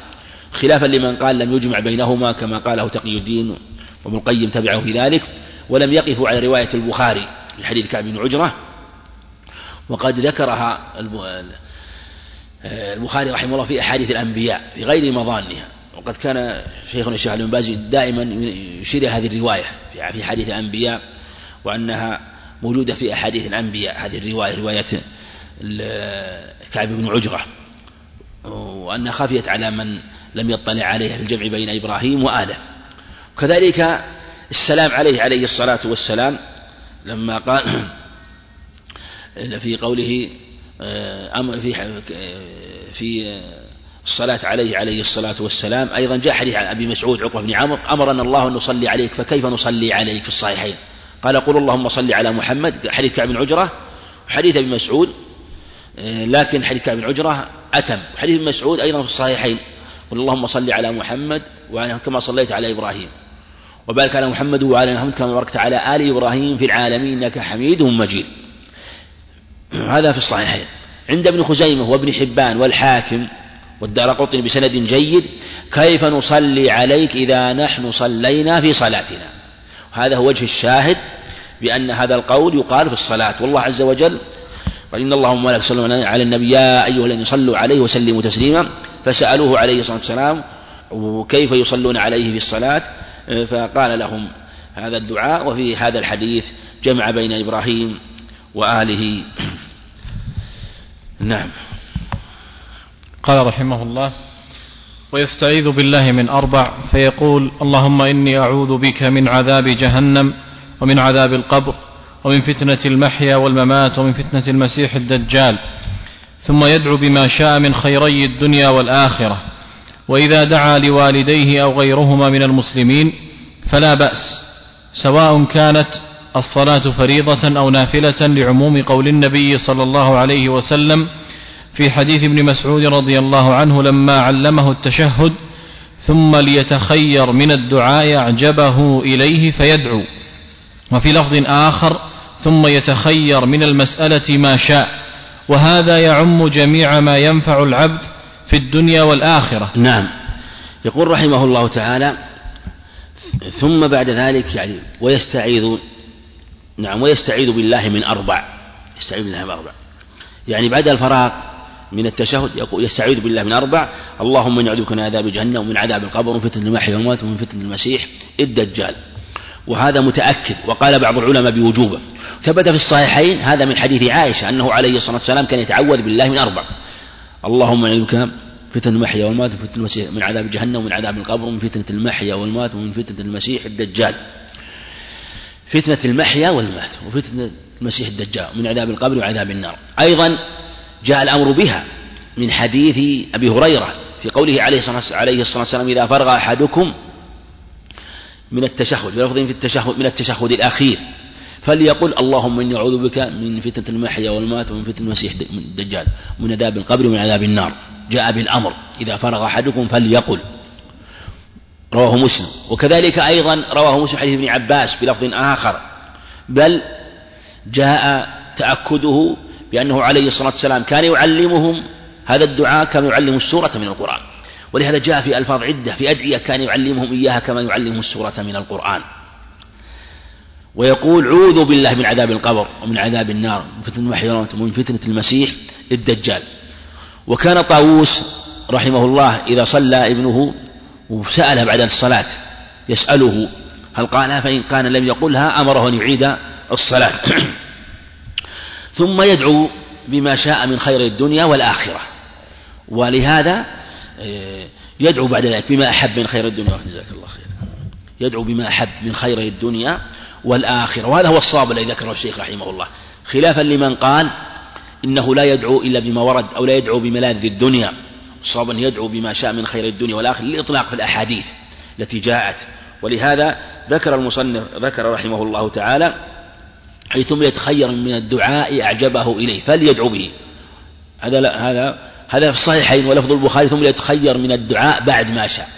خلافا لمن قال لم يجمع بينهما كما قاله تقي الدين وابن القيم تبعه في ذلك ولم يقفوا على رواية البخاري في حديث كعب بن عجرة. وقد ذكرها البخاري رحمه الله في أحاديث الأنبياء في غير مظانها. وقد كان شيخنا الشيخ ابن باز دائما يشير هذه الرواية في حديث الأنبياء وأنها موجودة في أحاديث الأنبياء. هذه الرواية رواية كعب بن عجرة وأنها خفيت على من لم يطلع عليها في الجمع بين إبراهيم وآله. وكذلك السلام عليه عليه الصلاة والسلام لما قال *clears throat* في قوله آه، أمر في في الصلاة عليه عليه الصلاة والسلام. أيضا جاء حديث عن أبي مسعود عقبة بن عمرو أمرنا الله أن نصلي عليك فكيف نصلي عليك في الصحيحين؟ قال قل اللهم صل على محمد. حديث كعب بن عجرة وحديث أبي مسعود آه، لكن حديث كعب بن عجرة أتم. حديث ابن مسعود أيضا في الصحيحين قل اللهم صل على محمد وعلى كما صليت على إبراهيم. وبارك على محمد وعلى محمد كما باركت على آل إبراهيم في العالمين إنك حميد مجيد. هذا في الصحيحين. عند ابن خزيمة وابن حبان والحاكم والدار قطن بسند جيد. كيف نصلي عليك إذا نحن صلينا في صلاتنا؟ هذا هو وجه الشاهد بأن هذا القول يقال في الصلاة. والله عز وجل قال إن اللهم وملائكته يصلون على النبي يا أيها الذين صلوا عليه وسلموا تسليما. فسألوه عليه الصلاة والسلام كيف يصلون عليه في الصلاة؟ فقال لهم هذا الدعاء وفي هذا الحديث جمع بين إبراهيم وآله. *clears throat* نعم. قال رحمه الله ويستعيذ بالله من أربع فيقول اللهم إني أعوذ بك من عذاب جهنم ومن عذاب القبر ومن فتنة المحيا والممات ومن فتنة المسيح الدجال. ثم يدعو بما شاء من خيري الدنيا والآخرة. وإذا دعا لوالديه أو غيرهما من المسلمين فلا بأس سواء كانت الصلاة فريضة أو نافلة لعموم قول النبي صلى الله عليه وسلم في حديث ابن مسعود رضي الله عنه لما علمه التشهد ثم ليتخير من الدعاء أعجبه إليه فيدعو. وفي لفظ آخر ثم يتخير من المسألة ما شاء. وهذا يعم جميع ما ينفع العبد في الدنيا والآخرة. نعم. يقول رحمه الله تعالى ثم بعد ذلك يعني ويستعيذ نعم ويستعيذ بالله من أربع. يستعيذ بالله من أربع. يعني بعد الفراغ من التشهد يقول يستعيذ بالله من أربع اللهم إني أعوذ بك من عذاب جهنم ومن عذاب القبر ومن فتنة المحيا والموت ومن فتنة المسيح الدجال. وهذا متأكد وقال بعض العلماء بوجوبه. ثبت في الصحيحين هذا من حديث عائشة أنه عليه الصلاة والسلام كان يتعوذ بالله من أربع. اللهم إني بك فتنة المحيا والموت ومن فتنة المسيح من عذاب جهنم ومن عذاب القبر ومن فتنة المحيا والموت ومن فتنة المسيح الدجال. فتنة المحيا والمات وفتنة المسيح الدجال من عذاب القبر وعذاب النار. أيضا جاء الأمر بها من حديث أبي هريرة في قوله عليه الصلاة والسلام إذا فرغ أحدكم من التشهد بلفظ في التشهد من التشهد الأخير فليقل اللهم إني أعوذ بك من فتنة المحيا والمات ومن فتنة المسيح الدجال ومن عذاب القبر ومن عذاب النار. جاء بالأمر إذا فرغ أحدكم فليقل. رواه مسلم. وكذلك أيضا رواه مسلم حديث ابن عباس بلفظ آخر بل جاء تأكده بأنه عليه الصلاة والسلام كان يعلمهم هذا الدعاء كما يعلم السورة من القرآن. ولهذا جاء في ألفاظ عدة في أدعية كان يعلمهم إياها كما يعلمهم السورة من القرآن. ويقول عوذوا بالله من عذاب القبر ومن عذاب النار ومن فتنة المحيرات ومن فتنة المسيح الدجال. وكان طاووس رحمه الله إذا صلى ابنه وسأله بعد الصلاة يسأله هل قالها فإن كان لم يقلها أمره أن يعيد الصلاة. *clears throat* ثم يدعو بما شاء من خير الدنيا والآخرة. ولهذا آه، يدعو بعد ذلك بما أحب من خير الدنيا. جزاك الله خير. يدعو بما أحب من خير الدنيا والآخرة. وهذا هو الصواب الذي ذكره الشيخ رحمه الله. خلافا لمن قال إنه لا يدعو إلا بما ورد أو لا يدعو بملاذ الدنيا. الصواب أن يدعو بما شاء من خير الدنيا والآخرة للإطلاق في الأحاديث التي جاءت. ولهذا ذكر المصنف ذكر رحمه الله تعالى حيث يتخير من الدعاء أعجبه إليه فليدعو به. هذا لا هذا هذا في الصحيحين ولفظ البخاري ثم يتخير من الدعاء بعد ما شاء.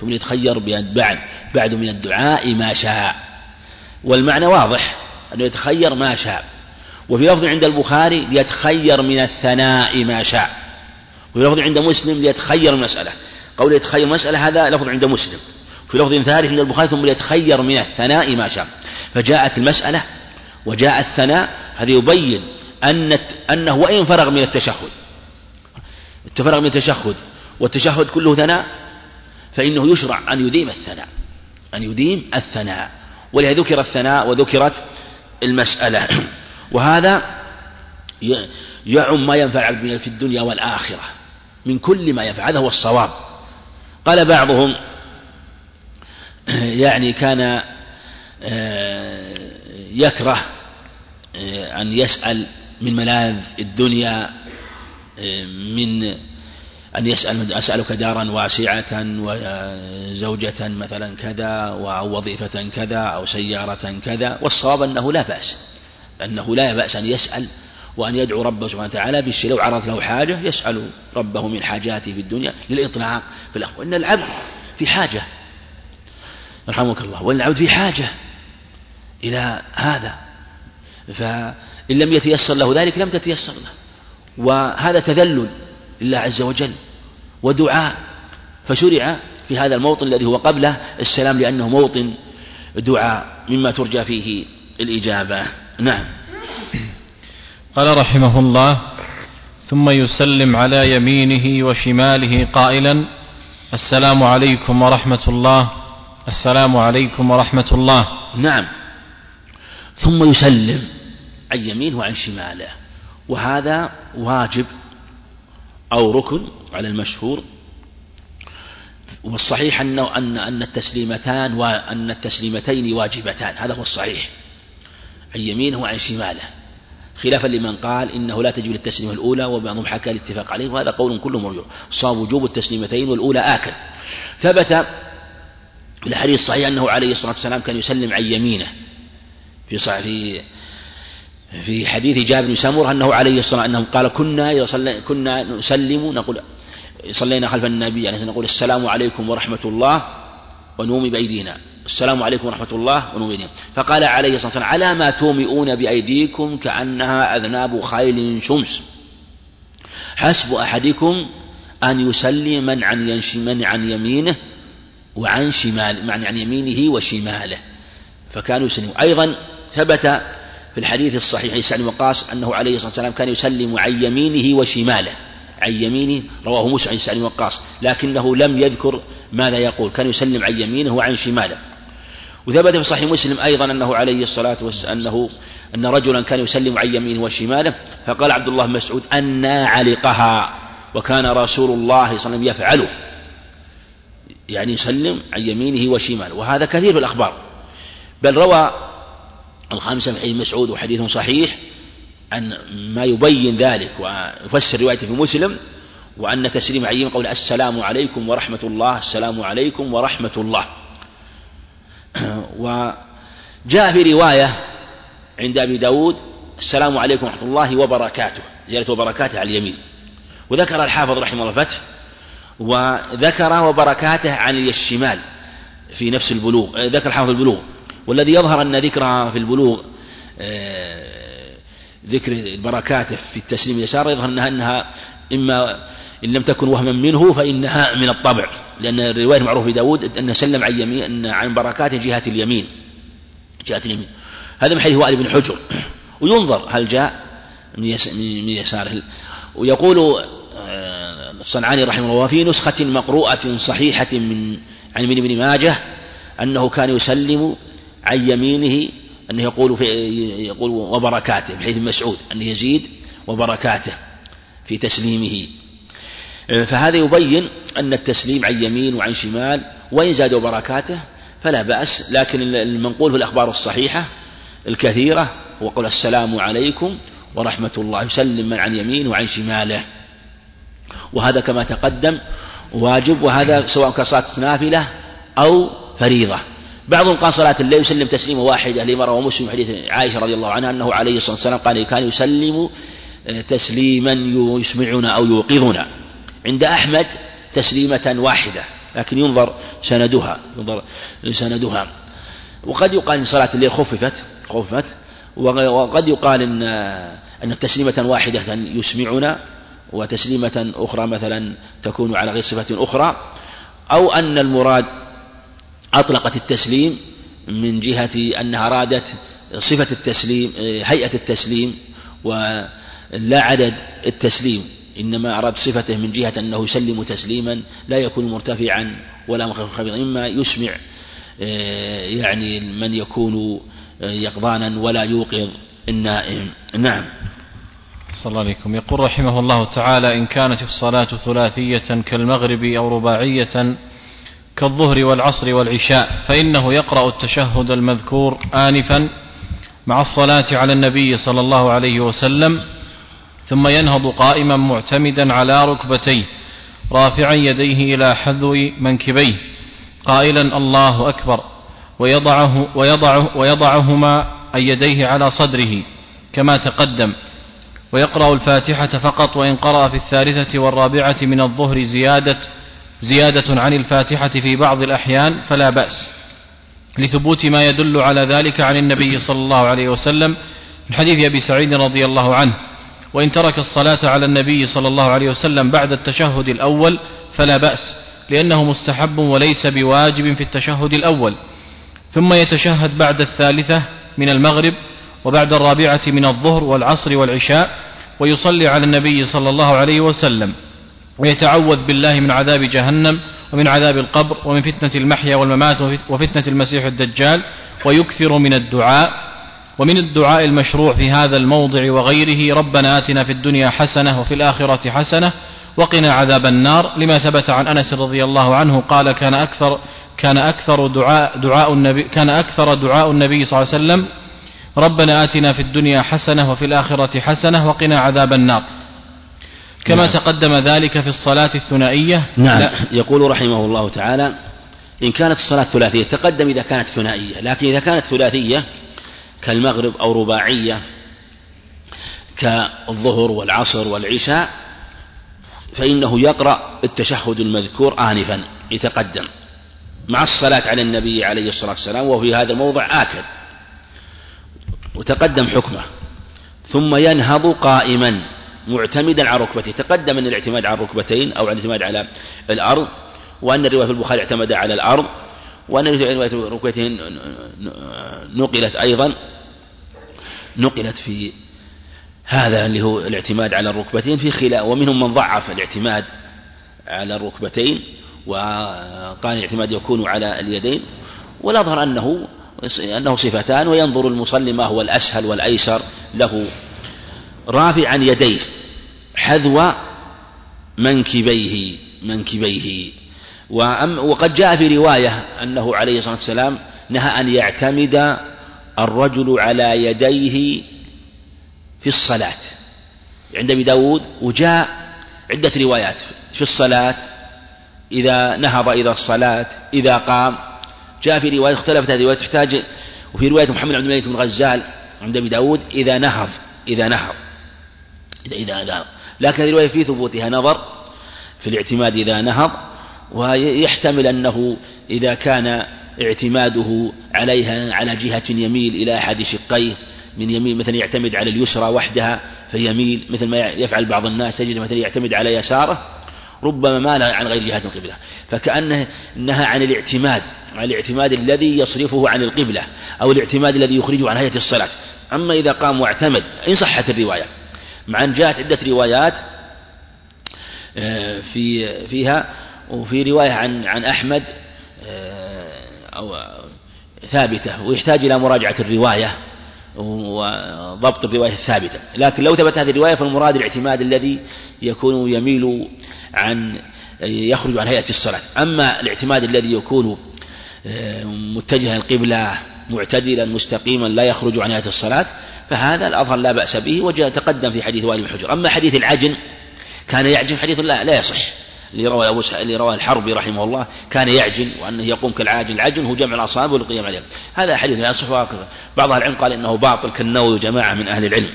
ثم يتخير بعد بعد من الدعاء ما شاء. والمعنى واضح أنه يتخير ما شاء. وفي لفظ عند البخاري ليتخير من الثناء ما شاء. وفي لفظ عند مسلم ليتخير المسألة قول يتخير مسألة هذا لفظ عند مسلم. في لفظ ثالث عند البخاري ثم ليتخير من الثناء ما شاء. فجاءت المسألة وجاء الثناء هذا يبين أن أنه وإن فرغ من التشهد. التفرغ من التشهد والتشهد كله ثناء فإنه يشرع أن يديم الثناء أن يديم الثناء. ولهذا ذكر الثناء وذكرت المسألة. *clears throat* وهذا يعم ما ينفع العبد في الدنيا والآخرة من كل ما ينفع هذا هو الصواب. قال بعضهم *clears throat* يعني كان آه، يكره آه، أن يسأل من ملاذ الدنيا آه، من أن يسأل أسألك دارا واسعة وزوجة مثلا كذا أو وظيفة كذا أو سيارة كذا والصواب أنه لا بأس أنه لا بأس أن يسأل وأن يدعو ربه سبحانه وتعالى بالشيء لو عرض له حاجة يسأل ربه من حاجاته في الدنيا للإطلاق في الأخوة. إن العبد في حاجة رحمك الله وإن العبد في حاجة. إلى هذا. فإن لم يتيسر له ذلك لم تتيسر له. وهذا تذلل لله عز وجل ودعاء. فشرع في هذا الموطن الذي هو قبله السلام لأنه موطن دعاء مما ترجى فيه الإجابة. نعم. قال رحمه الله ثم يسلم على يمينه وشماله قائلا السلام عليكم ورحمة الله. السلام عليكم ورحمة الله. نعم. ثم يسلم عن يمينه وعن شماله. وهذا واجب أو ركن على المشهور. والصحيح أنه أن أن التسليمتان وأن التسليمتين واجبتان. هذا هو الصحيح. عن يمينه وعن شماله. خلافا لمن قال إنه لا تجب للتسليمة الأولى وبعضهم حكى الاتفاق عليه وهذا قول كله مرجوح صاب وجوب التسليمتين والأولى آكل. ثبت في الحديث الصحيح أنه عليه الصلاة والسلام كان يسلم عن يمينه. في في في حديث جابر بن سمره أنه عليه الصلاة أنه قال كنا كنا نسلم نقول صلينا خلف النبي يعني نقول السلام عليكم ورحمة الله ونومي بأيدينا. السلام عليكم ورحمة الله ونومي بأيدينا. فقال عليه الصلاة والسلام على ما تومئون بأيديكم كأنها أذناب خيل شمس. حسب أحدكم أن يسلم من عن من عن يمينه وعن شمال معنى عن يمينه وشماله. فكانوا يسلمون. أيضا ثبت في الحديث الصحيح سعد وقاص أنه عليه الصلاة والسلام كان يسلم عن يمينه وشماله. عن يمينه رواه مسلم عن سعد وقاص لكنه لم يذكر ماذا يقول. كان يسلم عن يمينه وعن شماله. وثبت في صحيح مسلم أيضا أنه عليه الصلاة والسلام أنه أن رجلا كان يسلم عن يمينه وشماله فقال عبد الله مسعود أنا علقها وكان رسول الله صلى الله عليه وسلم يفعله. يعني يسلم عن يمينه وشماله. وهذا كثير في الأخبار. بل روى الخامسة من حديث مسعود وحديث صحيح أن ما يبين ذلك ويفسر روايته في مسلم وأن تسليم عيم قول السلام عليكم ورحمة الله السلام عليكم ورحمة الله. *clears throat* وجاء في رواية عند أبي داود السلام عليكم ورحمة الله وبركاته زيادة وبركاته على اليمين. وذكر الحافظ رحمه الله الفتح وذكر وبركاته عن الشمال في نفس البلوغ ذكر حافظ البلوغ. والذي يظهر أن ذكرها في البلوغ آه، ذكر البركات في التسليم اليسار يظهر أنها, أنها إما إن لم تكن وهما منه فإنها من الطبع لأن الرواية المعروفة في داود أن سلم عن يمين أن عن بركات جهة اليمين. جهة اليمين. هذا من حيث وائل بن حجر. وينظر هل جاء من يساره. ويقول آه، الصنعاني رحمه الله وفي نسخة مقروءة صحيحة من عن ابن بن ماجه أنه كان يسلم عن يمينه أنه يقول في يقول وبركاته بحيث مسعود أنه يزيد وبركاته في تسليمه. فهذا يبين أن التسليم عن يمين وعن شمال وإن زاد وبركاته فلا بأس لكن المنقول في الأخبار الصحيحة الكثيرة وقل السلام عليكم ورحمة الله يسلم من عن يمين وعن شماله. وهذا كما تقدم واجب وهذا سواء كصلاة نافلة أو فريضة. بعضهم قال صلاة الليل يسلم تسليمة واحدة لما روى مسلم حديث عائشة رضي الله عنها أنه عليه الصلاة والسلام قال كان يسلم آه، تسليما يسمعنا أو يوقظنا. عند أحمد تسليمة واحدة لكن ينظر سندها ينظر سندها. وقد يقال إن صلاة الليل خففت خففت. وقد يقال إن أن التسليمة واحدة يسمعنا وتسليمة أخرى مثلا تكون على غير صفة أخرى. أو أن المراد أطلقت التسليم من جهة أنها أرادت صفة التسليم هيئة التسليم ولا عدد التسليم إنما أراد صفته من جهة أنه يسلم تسليما لا يكون مرتفعا ولا خفيضا إما يسمع يعني من يكون يقظانا ولا يوقظ النائم. نعم. صلى الله عليكم. يقول رحمه الله تعالى إن كانت الصلاة ثلاثية كالمغرب أو رباعية كالظهر والعصر والعشاء فإنه يقرأ التشهد المذكور آنفا مع الصلاة على النبي صلى الله عليه وسلم ثم ينهض قائما معتمدا على ركبتيه رافعا يديه إلى حذو منكبيه قائلا الله أكبر ويضعه ويضعه ويضعهما أي يديه على صدره كما تقدم ويقرأ الفاتحة فقط وإن قرأ في الثالثة والرابعة من الظهر زيادة زيادة عن الفاتحة في بعض الأحيان فلا بأس لثبوت ما يدل على ذلك عن النبي صلى الله عليه وسلم من حديث أبي سعيد رضي الله عنه وإن ترك الصلاة على النبي صلى الله عليه وسلم بعد التشهد الأول فلا بأس لأنه مستحب وليس بواجب في التشهد الأول ثم يتشهد بعد الثالثة من المغرب وبعد الرابعة من الظهر والعصر والعشاء ويصلي على النبي صلى الله عليه وسلم. ويتعوذ بالله من عذاب جهنم ومن عذاب القبر ومن فتنة المحيا والممات وفتنة المسيح الدجال ويكثر من الدعاء ومن الدعاء المشروع في هذا الموضع وغيره ربنا آتنا في الدنيا حسنة وفي الآخرة حسنة وقنا عذاب النار لما ثبت عن أنس رضي الله عنه قال كان أكثر كان أكثر دعاء دعاء النبي كان أكثر دعاء النبي صلى الله عليه وسلم ربنا آتنا في الدنيا حسنة وفي الآخرة حسنة وقنا عذاب النار كما نعم. تقدم ذلك في الصلاة الثنائية نعم لا. يقول رحمه الله تعالى إن كانت الصلاة ثلاثية تقدم إذا كانت ثنائية لكن إذا كانت ثلاثية كالمغرب أو رباعية كالظهر والعصر والعشاء فإنه يقرأ التشهد المذكور آنفا يتقدم مع الصلاة على النبي عليه الصلاة والسلام وفي هذا الموضع آكد وتقدم حكمه ثم ينهض قائما معتمدا على ركبته تقدم أن الاعتماد على الركبتين أو الاعتماد على الأرض وأن الرواية في البخاري اعتمد على الأرض وأن رواية الركبتين نقلت أيضا نقلت في هذا اللي هو الاعتماد على الركبتين في خلاف ومنهم من ضعف الاعتماد على الركبتين وقال الاعتماد يكون على اليدين والأظهر أنه أنه صفتان وينظر المصلي ما هو الأسهل والأيسر له رافعا يديه. حذو منكبيه منكبيه. وقد جاء في رواية أنه عليه الصلاة والسلام نهى أن يعتمد الرجل على يديه في الصلاة. عند أبي داود وجاء عدة روايات في الصلاة إذا نهض إلى الصلاة إذا قام. جاء في رواية اختلفت هذه الرواية تحتاج وفي رواية محمد عبد الملك بن غزال عند أبي داود إذا نهض إذا نهض إذا إذا نهض لكن الرواية في ثبوتها نظر في الاعتماد إذا نهض ويحتمل أنه إذا كان اعتماده عليها على جهة يميل إلى أحد شقيه من يمين مثلا يعتمد على اليسرى وحدها فيميل مثل ما يفعل بعض الناس تجد مثلا يعتمد على يساره ربما مال عن غير جهة القبلة. فكأنه نهى عن الاعتماد عن الاعتماد الذي يصرفه عن القبلة أو الاعتماد الذي يخرجه عن هيئة الصلاة. أما إذا قام واعتمد إن صحت الرواية. مع أن جاءت عدة روايات آه، في فيها وفي رواية عن عن أحمد آه، أو ثابتة ويحتاج إلى مراجعة الرواية وضبط الرواية الثابتة. لكن لو ثبت هذه الرواية فالمراد الاعتماد الذي يكون يميل عن يخرج عن هيئة الصلاة. أما الاعتماد الذي يكون آه، متجها القبلة معتدلا مستقيما لا يخرج عن هيئة الصلاة فهذا الأظهر لا بأس به وجاء تقدم في حديث وائل بن حجر. أما حديث العجن كان يعجن حديث لا, لا يصح. اللي روى أبو اللي روى الحربي رحمه الله كان يعجن وأنه يقوم كالعاجن. العجن هو جمع الأصابع والقيام عليها هذا حديث لا يصح بعض أهل العلم قال إنه باطل كالنووي وجماعة من أهل العلم.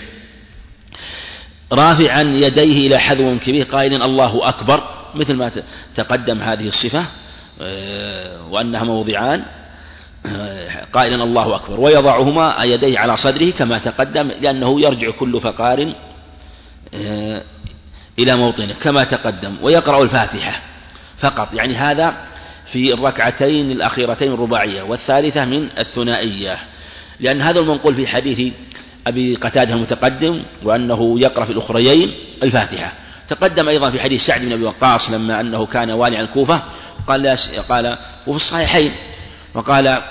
رافعا يديه إلى حذو كبير قائلا الله أكبر مثل ما تقدم هذه الصفة آه، وأنها موضعان. قائلا الله أكبر. ويضعهما يديه على صدره كما تقدم لأنه يرجع كل فقار آه، إلى موطنه كما تقدم. ويقرأ الفاتحة فقط. يعني هذا في الركعتين الأخيرتين الرباعية والثالثة من الثنائية. لأن هذا المنقول في حديث أبي قتادة المتقدم وأنه يقرأ في الأخريين الفاتحة. تقدم أيضا في حديث سعد بن أبي وقاص لما أنه كان والي عن الكوفة قال قال وفي الصحيحين وقال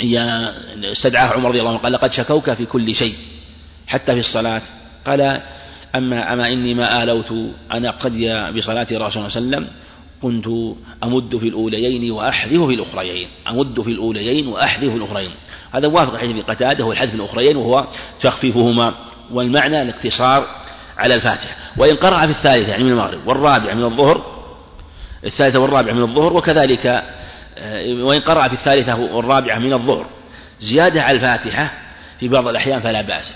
يا استدعاه عمر رضي الله عنه قال لقد شكوك في كل شيء حتى في الصلاة. قال أما أما إني ما آلوت أن أقتدي بصلاة رسول الله صلى الله عليه وسلم كنت أمد في الأوليين وأحذف في الأخريين. أمد في الأوليين وأحذف في الأخريين. هذا الحديث في قتادة والحذف في الأخريين وهو تخفيفهما. والمعنى الاقتصار على الفاتحة. وإن قرأ في الثالثة يعني من المغرب والرابعة من الظهر الثالثة والرابعة من الظهر وكذلك وإن قرأ في الثالثة والرابعة من الظهر زيادة على الفاتحة في بعض الأحيان فلا بأس.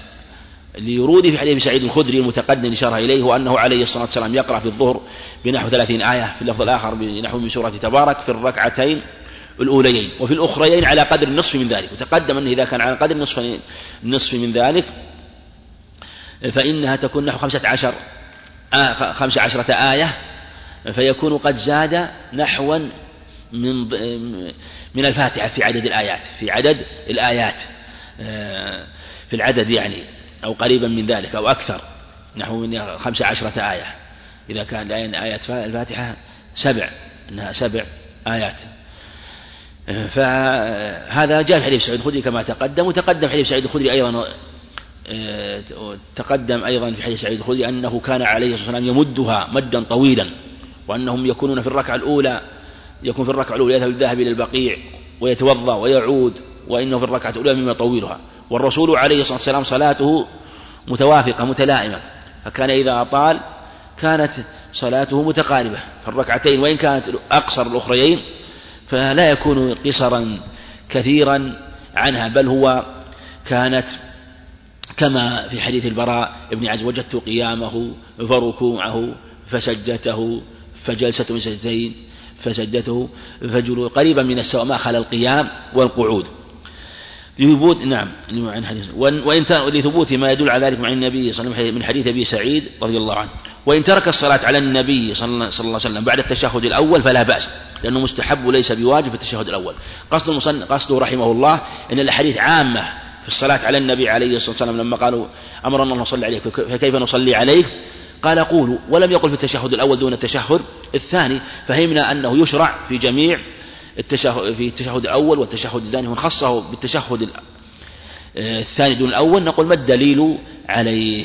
لورود في حديث سعيد الخدري المتقدم إشارة إليه وأنه عليه الصلاة والسلام يقرأ في الظهر بنحو ثلاثين آية في اللفظ الآخر بنحو من سورة تبارك في الركعتين الأوليين وفي الأخريين على قدر النصف من ذلك. وتقدم أنه إذا كان على قدر النصف النصف من ذلك فإنها تكون نحو خمسة عشر آه خمسة عشرة آية فيكون قد زاد نحوا من من الفاتحة في عدد الآيات في عدد الآيات آه، في العدد يعني أو قريبا من ذلك أو أكثر نحو من خمس عشرة آية. إذا كان آيات الفاتحة سبع أنها سبع آيات. فهذا جاء في حديث سعيد الخدري كما تقدم وتقدم حديث سعيد الخدري أيضا تقدم أيضا في حديث سعيد الخدري أنه كان عليه الصلاة والسلام يمدها مدا طويلا وأنهم يكونون في الركعة الأولى يكون في الركعة الأولى يذهب الذهب إلى البقيع ويتوضأ ويعود وإنه في الركعة الأولى مما يطولها. والرسول عليه الصلاة والسلام صلاته متوافقة متلائمة. فكان إذا أطال كانت صلاته متقاربة. في الركعتين وإن كانت أقصر الأخريين فلا يكون قصرا كثيرا عنها بل هو كانت كما في حديث البراء بن عز وجدت قيامه فركوعه فسجته فجلسة من سجدتين. فسجدته فجلو قريبا من السواء ما خلا القيام والقعود. لثبوت نعم عن حديث وإن لثبوت ما يدل على ذلك مع النبي صلى الله عليه وسلم من حديث أبي سعيد رضي الله عنه. وإن ترك الصلاة على النبي صلى الله عليه وسلم بعد التشهد الأول فلا بأس لأنه مستحب وليس بواجب في التشهد الأول. قصد قصده رحمه الله أن الأحاديث عامة في الصلاة على النبي عليه الصلاة والسلام لما قالوا أمرنا الله نصلي عليك فكيف نصلي عليك؟ قال قولوا ولم يقل في التشهد الأول دون التشهد الثاني فهمنا أنه يشرع في جميع التشهد في التشهد الأول والتشهد الثاني من خصه بالتشهد الثاني دون الأول نقول ما الدليل عليه؟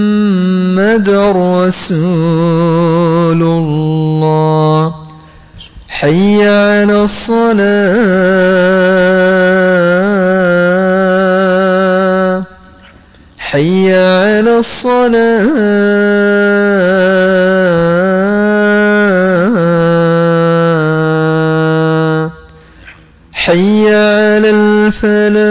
رسول الله. حي على الصلاة. حي على الصلاة. حي على الفلاح.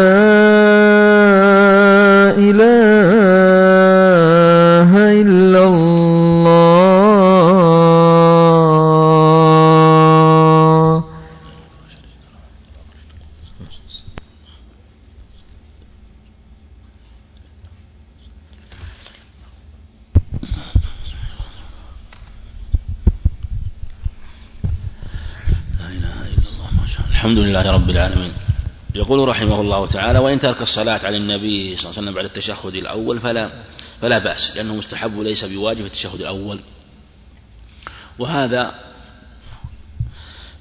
وإن ترك الصلاة على النبي صلى الله عليه وسلم بعد التشهد الأول فلا فلا بأس لأنه مستحب وليس بواجب التشهد الأول. وهذا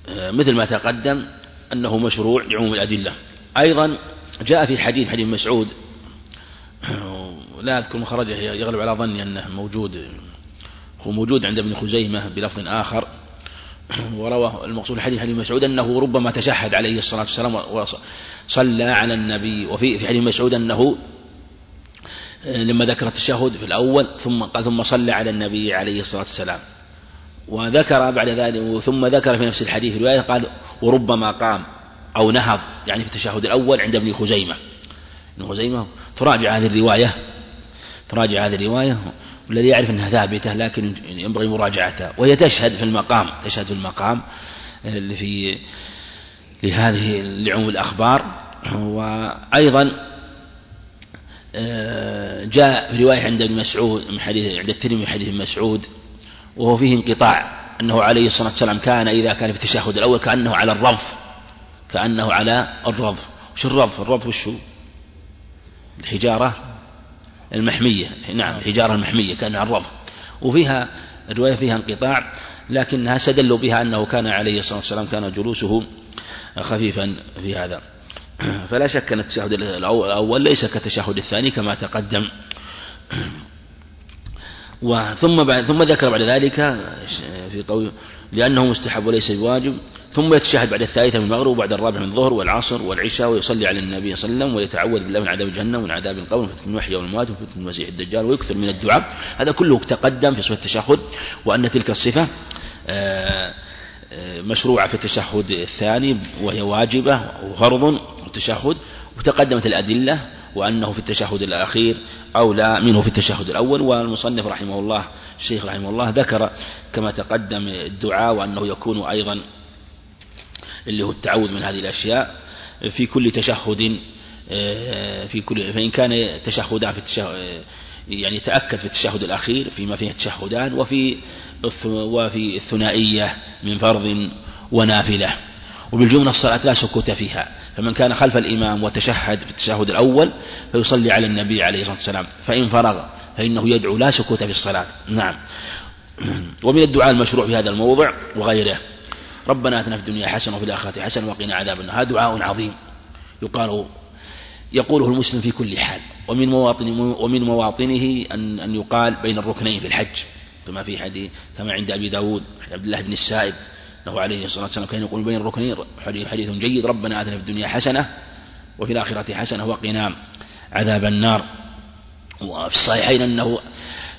آه، مثل ما تقدم أنه مشروع لعموم الأدلة. أيضا جاء في حديث حديث مسعود لا أذكر مخرجه يغلب على ظني أنه موجود هو موجود عند ابن خزيمة بلفظ آخر. *clears throat* وروى المقصود حديث حديث مسعود أنه ربما تشهد عليه الصلاة والسلام وصلى على النبي وفي في حديث مسعود أنه آه، لما ذكر التشهد في الأول ثم قال ثم صلى على النبي عليه الصلاة والسلام. وذكر بعد ذلك ثم ذكر في نفس الحديث رواية قال وربما قام أو نهض يعني في التشهد الأول عند ابن خزيمة. ابن خزيمة تراجع هذه الرواية؟ تراجع هذه الرواية؟ والذي يعرف أنها ثابتة لكن ينبغي مراجعتها وهي تشهد في المقام تشهد في المقام في لهذه لعموم الأخبار. وأيضا آه، جاء في رواية عند ابن مسعود من حديث عند الترمذي حديث ابن مسعود وهو فيه انقطاع أنه عليه الصلاة والسلام كان إذا كان في التشهد الأول كأنه على الرضف كأنه على الرضف وش الرضف الرضف وشو الحجارة. المحمية. نعم الحجارة المحمية كان على الرضف وفيها الرواية فيها انقطاع لكنها استدلوا بها أنه كان عليه الصلاة والسلام كان جلوسه خفيفا في هذا. *clears throat* فلا شك أن التشهد الأول ليس كالتشهد الثاني كما تقدم. *clears throat* وثم بعد ثم ذكر بعد ذلك في قول لأنه مستحب وليس بواجب ثم يتشهد بعد الثالثة من المغرب وبعد الرابع من الظهر والعصر والعشاء ويصلي على النبي صلى الله عليه وسلم ويتعوذ بالله من عذاب جهنم ومن عذاب القبر وفتنة المحيا والموات وفتنة المسيح الدجال ويكثر من الدعاء. هذا كله تقدم في صفة التشهد وأن تلك الصفة آه، آه، مشروعة في التشهد الثاني وهي واجبة وفرض التشهد وتقدمت الأدلة وأنه في التشهد الأخير أولى منه في التشهد الأول والمصنف رحمه الله الشيخ رحمه الله ذكر كما تقدم الدعاء وأنه يكون أيضا اللي هو التعوذ من هذه الأشياء في كل تشهد في كل فإن كان تشهدا في التشهد يعني تأكد في التشهد الأخير فيما فيه تشهدان وفي وفي الثنائية من فرض ونافلة. وبالجملة الصلاة لا سكوت فيها. فمن كان خلف الإمام وتشهد في التشهد الأول فيصلي على النبي عليه الصلاة والسلام. فإن فرغ فإنه يدعو لا سكوت في الصلاة. نعم. *clears throat* ومن الدعاء المشروع في هذا الموضع وغيره. ربنا آتنا في الدنيا حسنة وفي الآخرة حسنة وقنا عذاب النار. هذا دعاء عظيم. يقال يقوله المسلم في كل حال. ومن مواطن ومن مواطنه أن أن يقال بين الركنين في الحج. كما في حديث كما عند أبي داود عبد الله بن السائب. انه عليه الصلاة والسلام كان يقول بين الركنين حديث جيد ربنا آتنا في الدنيا حسنة وفي الآخرة حسنة وقنا عذاب النار. وفي الصحيحين أنه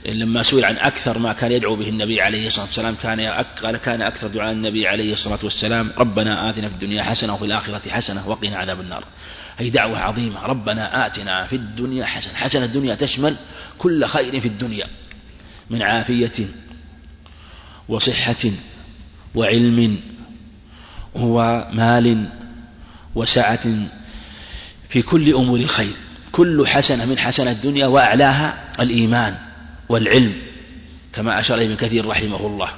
لما سئل عن أكثر ما كان يدعو به النبي عليه الصلاة والسلام كان قال كان أكثر دعاء النبي عليه الصلاة والسلام ربنا آتنا في الدنيا حسنة وفي الآخرة حسنة وقنا عذاب النار. هي دعوة عظيمة ربنا آتنا في الدنيا حسنة. حسنة الدنيا تشمل كل خير في الدنيا من عافية وصحة وعلم ومال وسعة في كل أمور الخير. كل حسنة من حسنة الدنيا وأعلاها الإيمان والعلم كما أشار ابن كثير رحمه الله.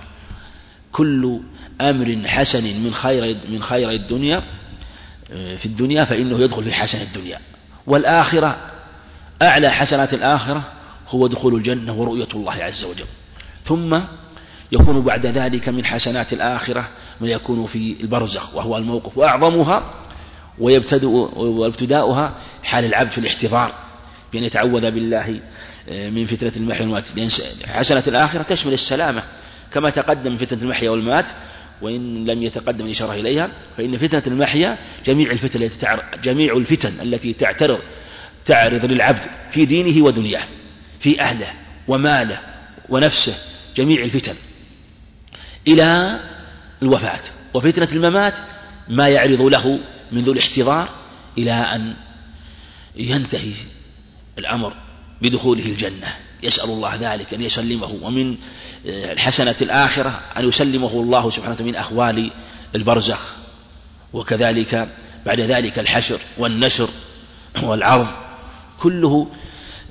كل أمر حسن من خير من خير الدنيا آه، في الدنيا فإنه يدخل في حسن الدنيا. والآخرة أعلى حسنات الآخرة هو دخول الجنة ورؤية الله عز وجل. ثم يكون بعد ذلك من حسنات الآخرة ما يكون في البرزخ وهو الموقف. وأعظمها ويبتدئ وابتداؤها حال العبد في الاحتضار بأن يتعوذ بالله آه، من فتنة المحيا والمات لأن حسنة الآخرة تشمل السلامة كما تقدم من فتنة المحيا والمات وإن لم يتقدم الإشارة إليها فإن فتنة المحيا جميع الفتن التي جميع الفتن التي تعترض تعرض للعبد في دينه ودنياه في أهله وماله ونفسه جميع الفتن. إلى الوفاة. وفتنة الممات ما يعرض له منذ الاحتضار إلى أن ينتهي الأمر بدخوله الجنة. يسأل الله ذلك أن يسلمه. ومن آه، الحسنة الآخرة أن يسلمه الله سبحانه من أهوال البرزخ. وكذلك بعد ذلك الحشر والنشر والعرض. كله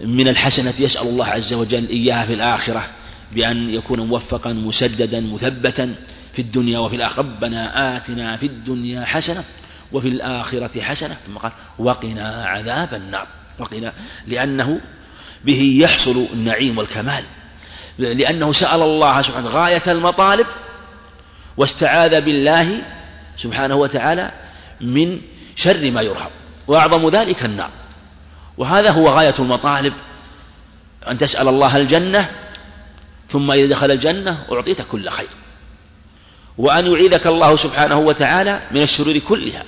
من الحسنة يسأل الله عز وجل إياها في الآخرة. بأن يكون موفقا مسددا مثبتا في الدنيا وفي الآخرة. ربنا آتنا في الدنيا حسنة وفي الآخرة حسنة. ثم قال وقنا عذاب النار. وقنا لأنه به يحصل النعيم والكمال. لأنه سأل الله سبحانه غاية المطالب واستعاذ بالله سبحانه وتعالى من شر ما يرهب. وأعظم ذلك النار. وهذا هو غاية المطالب. أن تسأل الله الجنة ثم إذا دخل الجنة أعطيت كل خير. وأن يعيذك الله سبحانه وتعالى من الشرور كلها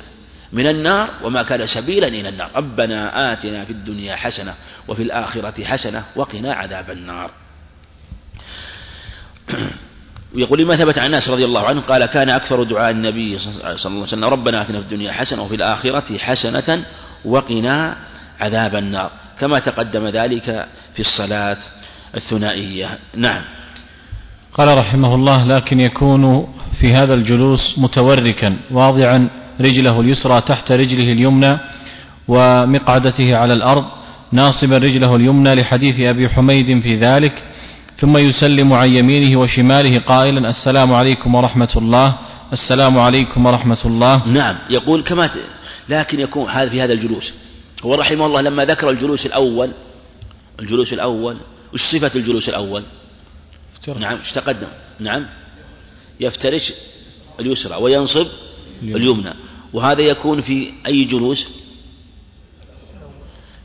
من النار وما كان سبيلا إلى النار. ربنا آتنا في الدنيا حسنة وفي الآخرة حسنة وقنا عذاب النار. ويقول لما ثبت عن انس رضي الله عنه؟ قال كان أكثر دعاء النبي صلى الله عليه وسلم ربنا آتنا في الدنيا حسنة وفي الآخرة حسنة وقنا عذاب النار. كما تقدم ذلك في الصلاة الثنائيه نعم. قال رحمه الله لكن يكون في هذا الجلوس متوركا واضعا رجله اليسرى تحت رجله اليمنى ومقعدته على الأرض ناصبا رجله اليمنى لحديث أبي حميد في ذلك ثم يسلم عن يمينه وشماله قائلا السلام عليكم ورحمة الله السلام عليكم ورحمة الله. نعم. يقول كما ت... لكن يكون هذا في هذا الجلوس. هو رحمه الله لما ذكر الجلوس الأول الجلوس الأول وش صفة الجلوس الأول. افترش. نعم إيش تقدم؟ نعم. يفترش اليسرى وينصب اليمنى. اليمنى. وهذا يكون في أي جلوس؟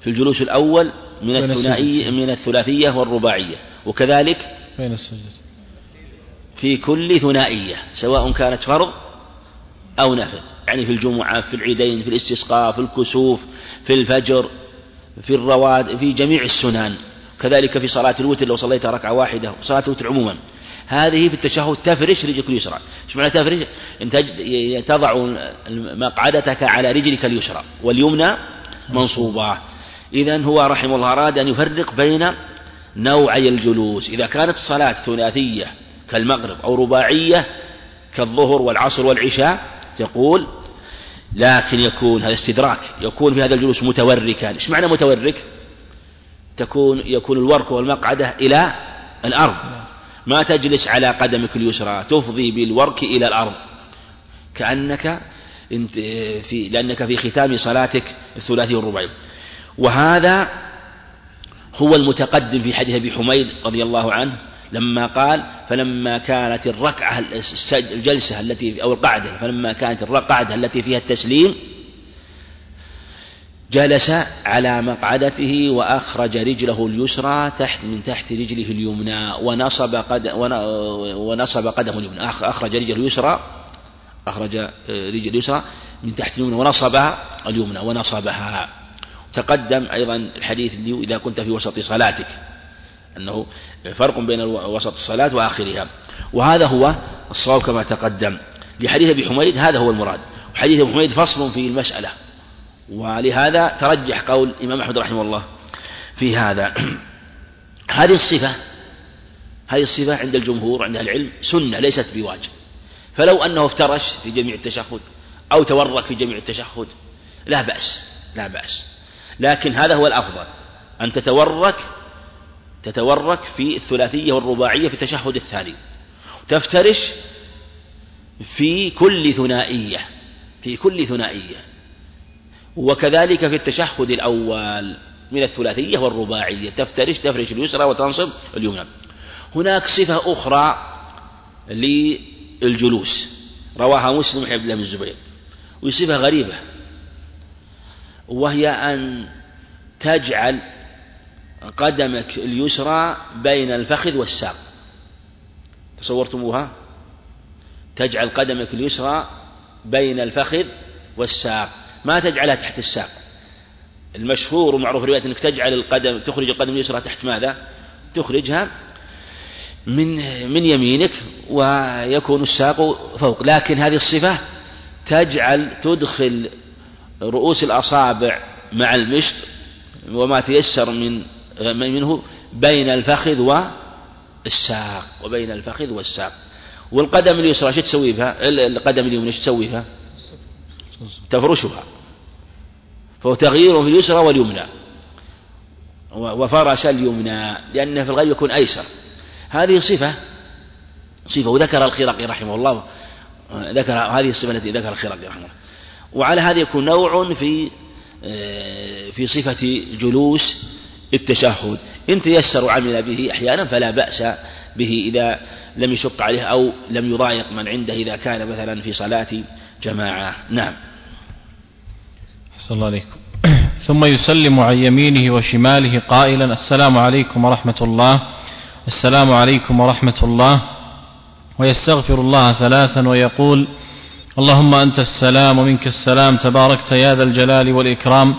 في الجلوس الأول من الثنائية من الثلاثية والرباعية. وكذلك بين السجدة في كل ثنائية سواء كانت فرض أو نفل. يعني في الجمعة في العيدين في الاستسقاء في الكسوف في الفجر في الرواد في جميع السنن كذلك في صلاة الوتر لو صليت ركعة واحدة صلاة الوتر عموما. هذه في التشهد تفرش رجلك اليسرى. إيش معنى تفرش؟ انت تضع مقعدتك على رجلك اليسرى واليمنى منصوبة. إذا هو رحمه الله أراد أن يفرق بين نوعي الجلوس. إذا كانت الصلاة ثلاثية كالمغرب أو رباعية كالظهر والعصر والعشاء يقول لكن يكون هذا استدراك يكون في هذا الجلوس متوركا. إيش معنى متورك؟ تكون يكون الورك والمقعدة إلى الأرض. ما تجلس على قدمك اليسرى تفضي بالورك إلى الأرض. كأنك في لأنك في ختام صلاتك الثلاثي والرباعي وهذا هو المتقدم في حديث أبي حميد رضي الله عنه لما قال فلما كانت الركعة الجلسة التي أو القعدة فلما كانت القعدة التي فيها التسليم جلس على مقعدته وأخرج رجله اليسرى تحت من تحت رجله اليمنى ونصب قد ونصب قدمه اليمنى. أخرج رجله اليسرى أخرج رجله اليسرى من تحت اليمنى ونصبها اليمنى ونصبها. تقدم أيضا الحديث إذا كنت في وسط صلاتك. أنه فرق بين وسط الصلاة وآخرها. وهذا هو الصواب كما تقدم. لحديث أبي حميد هذا هو المراد. وحديث أبي حميد فصل في المسألة. ولهذا ترجح قول الإمام أحمد رحمه الله في هذا. *clears throat* هذه الصفة هذه الصفة عند الجمهور عند العلم سنة ليست بواجب. فلو أنه افترش في جميع التشهد أو تورك في جميع التشهد لا بأس لا بأس. لكن هذا هو الأفضل أن تتورك تتورك في الثلاثية والرباعية في التشهد الثاني. تفترش في كل ثنائية في كل ثنائية. وكذلك في التشهد الأول من الثلاثية والرباعية تفترش تفرش اليسرى وتنصب اليمنى. هناك صفة أخرى للجلوس رواها مسلم الله بن الزبير وصفة غريبة وهي أن تجعل قدمك اليسرى بين الفخذ والساق. تصورتموها؟ تجعل قدمك اليسرى بين الفخذ والساق. ما تجعلها تحت الساق المشهور ومعروف رواية أنك تجعل القدم تخرج القدم اليسرى تحت ماذا تخرجها من من يمينك ويكون الساق فوق لكن هذه الصفة تجعل تدخل رؤوس الأصابع مع المشط وما تيسر من منه بين الفخذ والساق وبين الفخذ والساق والقدم اليسرى شو تسوي بها؟ القدم اليمنى إيش تسوي بها؟ تفرشها. فهو تغيير في اليسرى واليمنى. وفرش اليمنى لأنه في الغالب يكون أيسر. هذه صفة صفة وذكر الخرقي رحمه الله. ذكر هذه الصفة التي ذكر الخرقي رحمه الله. وعلى هذا يكون نوع في في صفة جلوس التشهد. إن تيسر وعمل به أحيانا فلا بأس به إذا لم يشق عليه أو لم يضايق من عنده إذا كان مثلا في صلاة جماعة. نعم. أحسن الله عليكم. *clears throat* ثم يسلم عن يمينه وشماله قائلا السلام عليكم ورحمة الله. السلام عليكم ورحمة الله. ويستغفر الله ثلاثا ويقول اللهم أنت السلام ومنك السلام تباركت يا ذا الجلال والإكرام.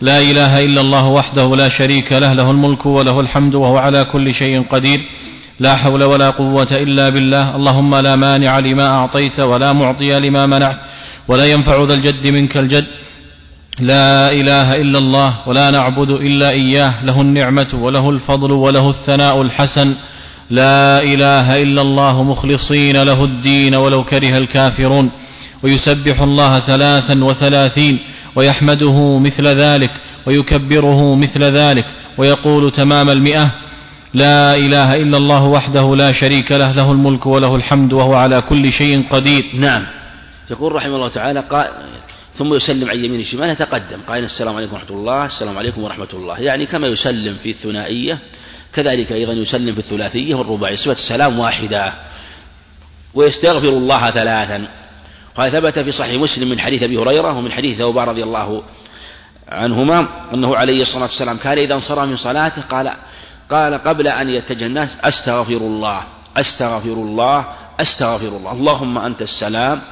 لا إله إلا الله وحده لا شريك له له الملك وله الحمد وهو على كل شيء قدير. لا حول ولا قوة إلا بالله. اللهم لا مانع لما أعطيت ولا معطي لما منعت ولا ينفع ذا الجد منك الجد. لا إله إلا الله ولا نعبد إلا إياه له النعمة وله الفضل وله الثناء الحسن. لا إله إلا الله مخلصين له الدين ولو كره الكافرون. ويسبح الله ثلاثا وثلاثين ويحمده مثل ذلك ويكبره مثل ذلك ويقول تمام المئة. لا إله إلا الله وحده لا شريك له له الملك وله الحمد وهو على كل شيء قدير. نعم. يقول رحمه الله تعالى ثم يسلم عن يمين الشمال تقدم. قائلا السلام عليكم ورحمة الله السلام عليكم ورحمة الله. يعني كما يسلم في الثنائية كذلك أيضا يسلم في الثلاثية والرباعية. صفة السلام واحدة. ويستغفر الله ثلاثا. قال ثبت في صحيح مسلم من حديث أبي هريرة ومن حديث ثوبان رضي الله عنهما أنه عليه الصلاة والسلام كان إذا انصرف من صلاته قال قال قبل أن يتجه الناس أستغفر الله أستغفر الله أستغفر الله. اللهم أنت السلام.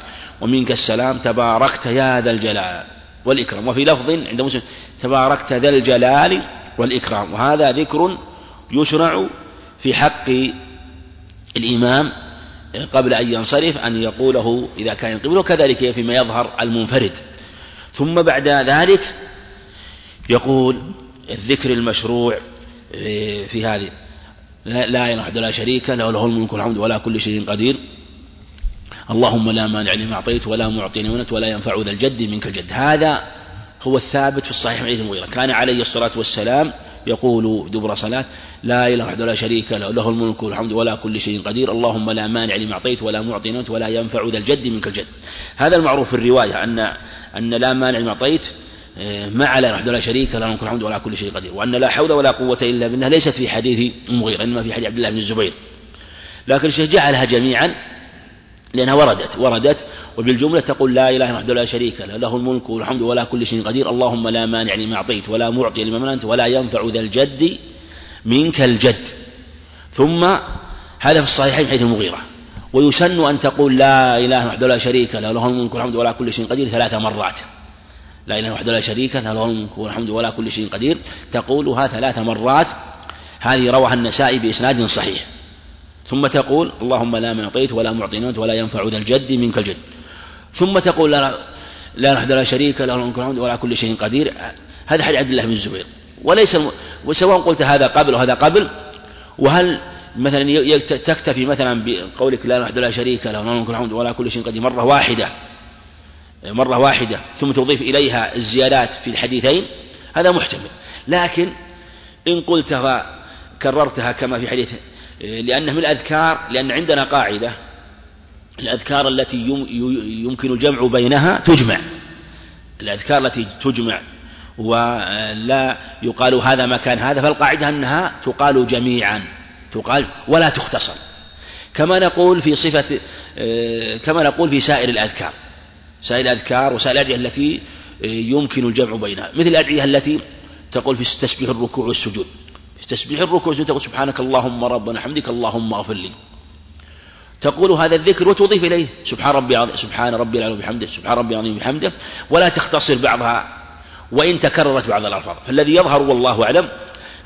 ومنك السلام تباركت يا ذا الجلال والإكرام. وفي لفظ عند مسلم تباركت ذا الجلال والإكرام. وهذا ذكر يشرع في حق الإمام قبل أن ينصرف أن يقوله إذا كان يقبله وكذلك فيما يظهر المنفرد. ثم بعد ذلك يقول الذكر المشروع في هذه لا إله إلا لا شريك له له الملك والحمد ولا كل شيء قدير. اللهم لا مانع لما أعطيت ولا معطي لما ولا ينفع ذا الجد منك الجد. هذا هو الثابت في الصحيح من المغيرة. كان عليه الصلاة والسلام يقول دبر صلاة لا إله وحده لا شريك له له الملك والحمد ولا كل شيء قدير. اللهم لا مانع لما أعطيت ولا معطي لما ولا ينفع ذا الجد منك الجد. هذا المعروف في الرواية أن أن لا مانع لما أعطيت آه، مع لا وحده لا شريك له الملك والحمد ولا كل شيء قدير. وأن لا حول ولا قوة إلا بالله ليست في حديث المغيرة إنما في حديث عبد الله بن الزبير. لكن الشيخ جعلها جميعا لأنها وردت وردت وبالجملة تقول لا إله وحده لا شريك له له الملك والحمد ولا كل شيء قدير اللهم لا مانع لما أعطيت ولا معطي لما منعت ولا ينفع ذا الجد منك الجد. ثم هذا في الصحيحين حيث المغيرة ويسن أن تقول لا إله وحده لا شريك له له الملك والحمد ولا كل شيء قدير ثلاث مرات. لا إله وحده لا شريك له له الملك والحمد ولا كل شيء قدير. تقولها ثلاث مرات. هذه روها النسائي بإسناد صحيح. ثم تقول اللهم لا من أعطيت ولا معطي ولا ينفع ذا الجد منك الجد. ثم تقول لا لا نحد لا شريك له الملك ولا كل شيء قدير. هذا حديث عبد الله بن الزبير. وليس وسواء قلت هذا قبل وهذا قبل وهل مثلا تكتفي مثلا بقولك لا نحد لا شريك له الملك ولا كل شيء قدير مرة واحدة مرة واحدة ثم تضيف إليها الزيادات في الحديثين هذا محتمل. لكن إن قلتها كررتها كما في حديث لأنه من الأذكار لأن عندنا قاعدة الأذكار التي يمكن الجمع بينها تجمع. الأذكار التي تجمع ولا يقال هذا مكان هذا فالقاعدة أنها تقال جميعا تقال ولا تختصر. كما نقول في صفة كما نقول في سائر الأذكار. سائر الأذكار وسائر الأدعية التي يمكن الجمع بينها. مثل الأدعية التي تقول في تسبيح الركوع والسجود. تسبيح الركوع تقول سبحانك اللهم ربنا حمدك اللهم اغفر لي. تقول هذا الذكر وتضيف إليه سبحان ربي عظيم سبحان ربي العظيم بحمده سبحان ربي العظيم بحمده ولا تختصر بعضها. وإن تكررت بعض الألفاظ. فالذي يظهر والله أعلم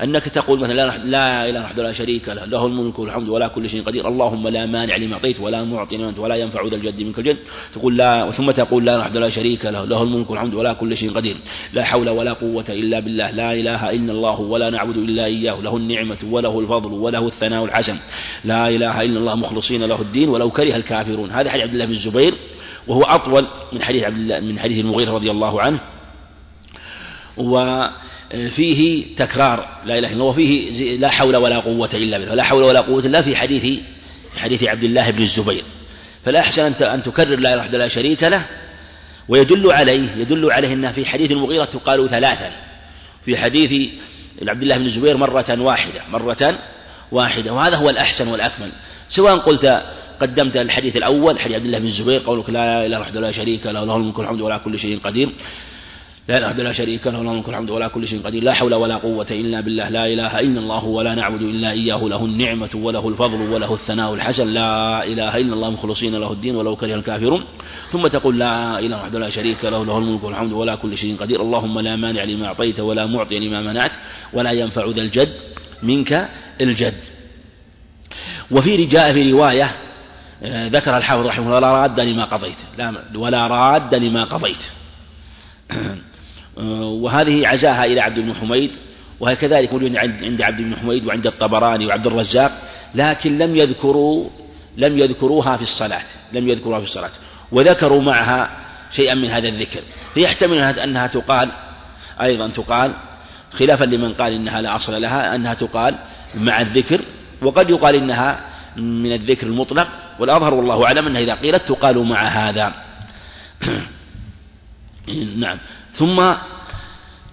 أنك تقول مثلا لا إله وحده لا شريك له له الملك والحمد ولا كل شيء قدير اللهم لا مانع لما أعطيت ولا معطي لما ولا ينفع ذا الجد منك الجد. تقول لا ثم تقول لا وحده لا شريك له له الملك والحمد ولا كل شيء قدير. لا حول ولا قوة إلا بالله لا إله إلا الله ولا نعبد إلا إياه له النعمة وله الفضل وله الثناء الحسن. لا إله إلا الله مخلصين له الدين ولو كره الكافرون. هذا حديث عبد الله بن الزبير وهو أطول من حديث عبد الله من حديث المغيرة رضي الله عنه. و فيه تكرار لا إله إلا الله وفيه لا حول ولا قوة إلا بالله لا حول ولا قوة إلا في حديث حديث عبد الله بن الزبير. فالأحسن أن تكرر لا إله لا شريك له ويدل عليه يدل عليه أنها في حديث المغيرة تقال ثلاثا. في حديث عبد الله بن الزبير مرة واحدة مرة واحدة وهذا هو الأحسن والأكمل. سواء قلت قدمت الحديث الأول حديث عبد الله بن الزبير قولك لا إله وحده لا شريك له له الملك والحمد ولا كل شيء قدير. لا إله لا شريك له له الملك والحمد ولا كل شيء قدير لا حول ولا قوة إلا بالله لا إله إلا الله ولا نعبد إلا إياه له النعمة وله الفضل وله الثناء الحسن لا إله إلا الله مخلصين له الدين ولو كره الكافرون. ثم تقول لا إله وحده لا شريك له له الملك والحمد ولا كل شيء قدير. اللهم لا مانع لما أعطيت ولا معطي لما منعت ولا ينفع ذا الجد منك الجد. وفي رجاء في رواية آه، ذكر الحافظ رحمه الله ولا راد لما قضيت لا ولا راد لما قضيت. *clears throat* وهذه عزاها إلى عبد بن حميد وهي كذلك عند عبد بن حميد وعند الطبراني وعبد الرزاق لكن لم يذكروا لم يذكروها في الصلاة لم يذكروها في الصلاة. وذكروا معها شيئا من هذا الذكر. فيحتمل أنها تقال أيضا تقال خلافا لمن قال إنها لا أصل لها أنها تقال مع الذكر وقد يقال إنها من الذكر المطلق والأظهر والله أعلم أنها إذا قيلت تقال مع هذا. *clears throat* نعم. ثم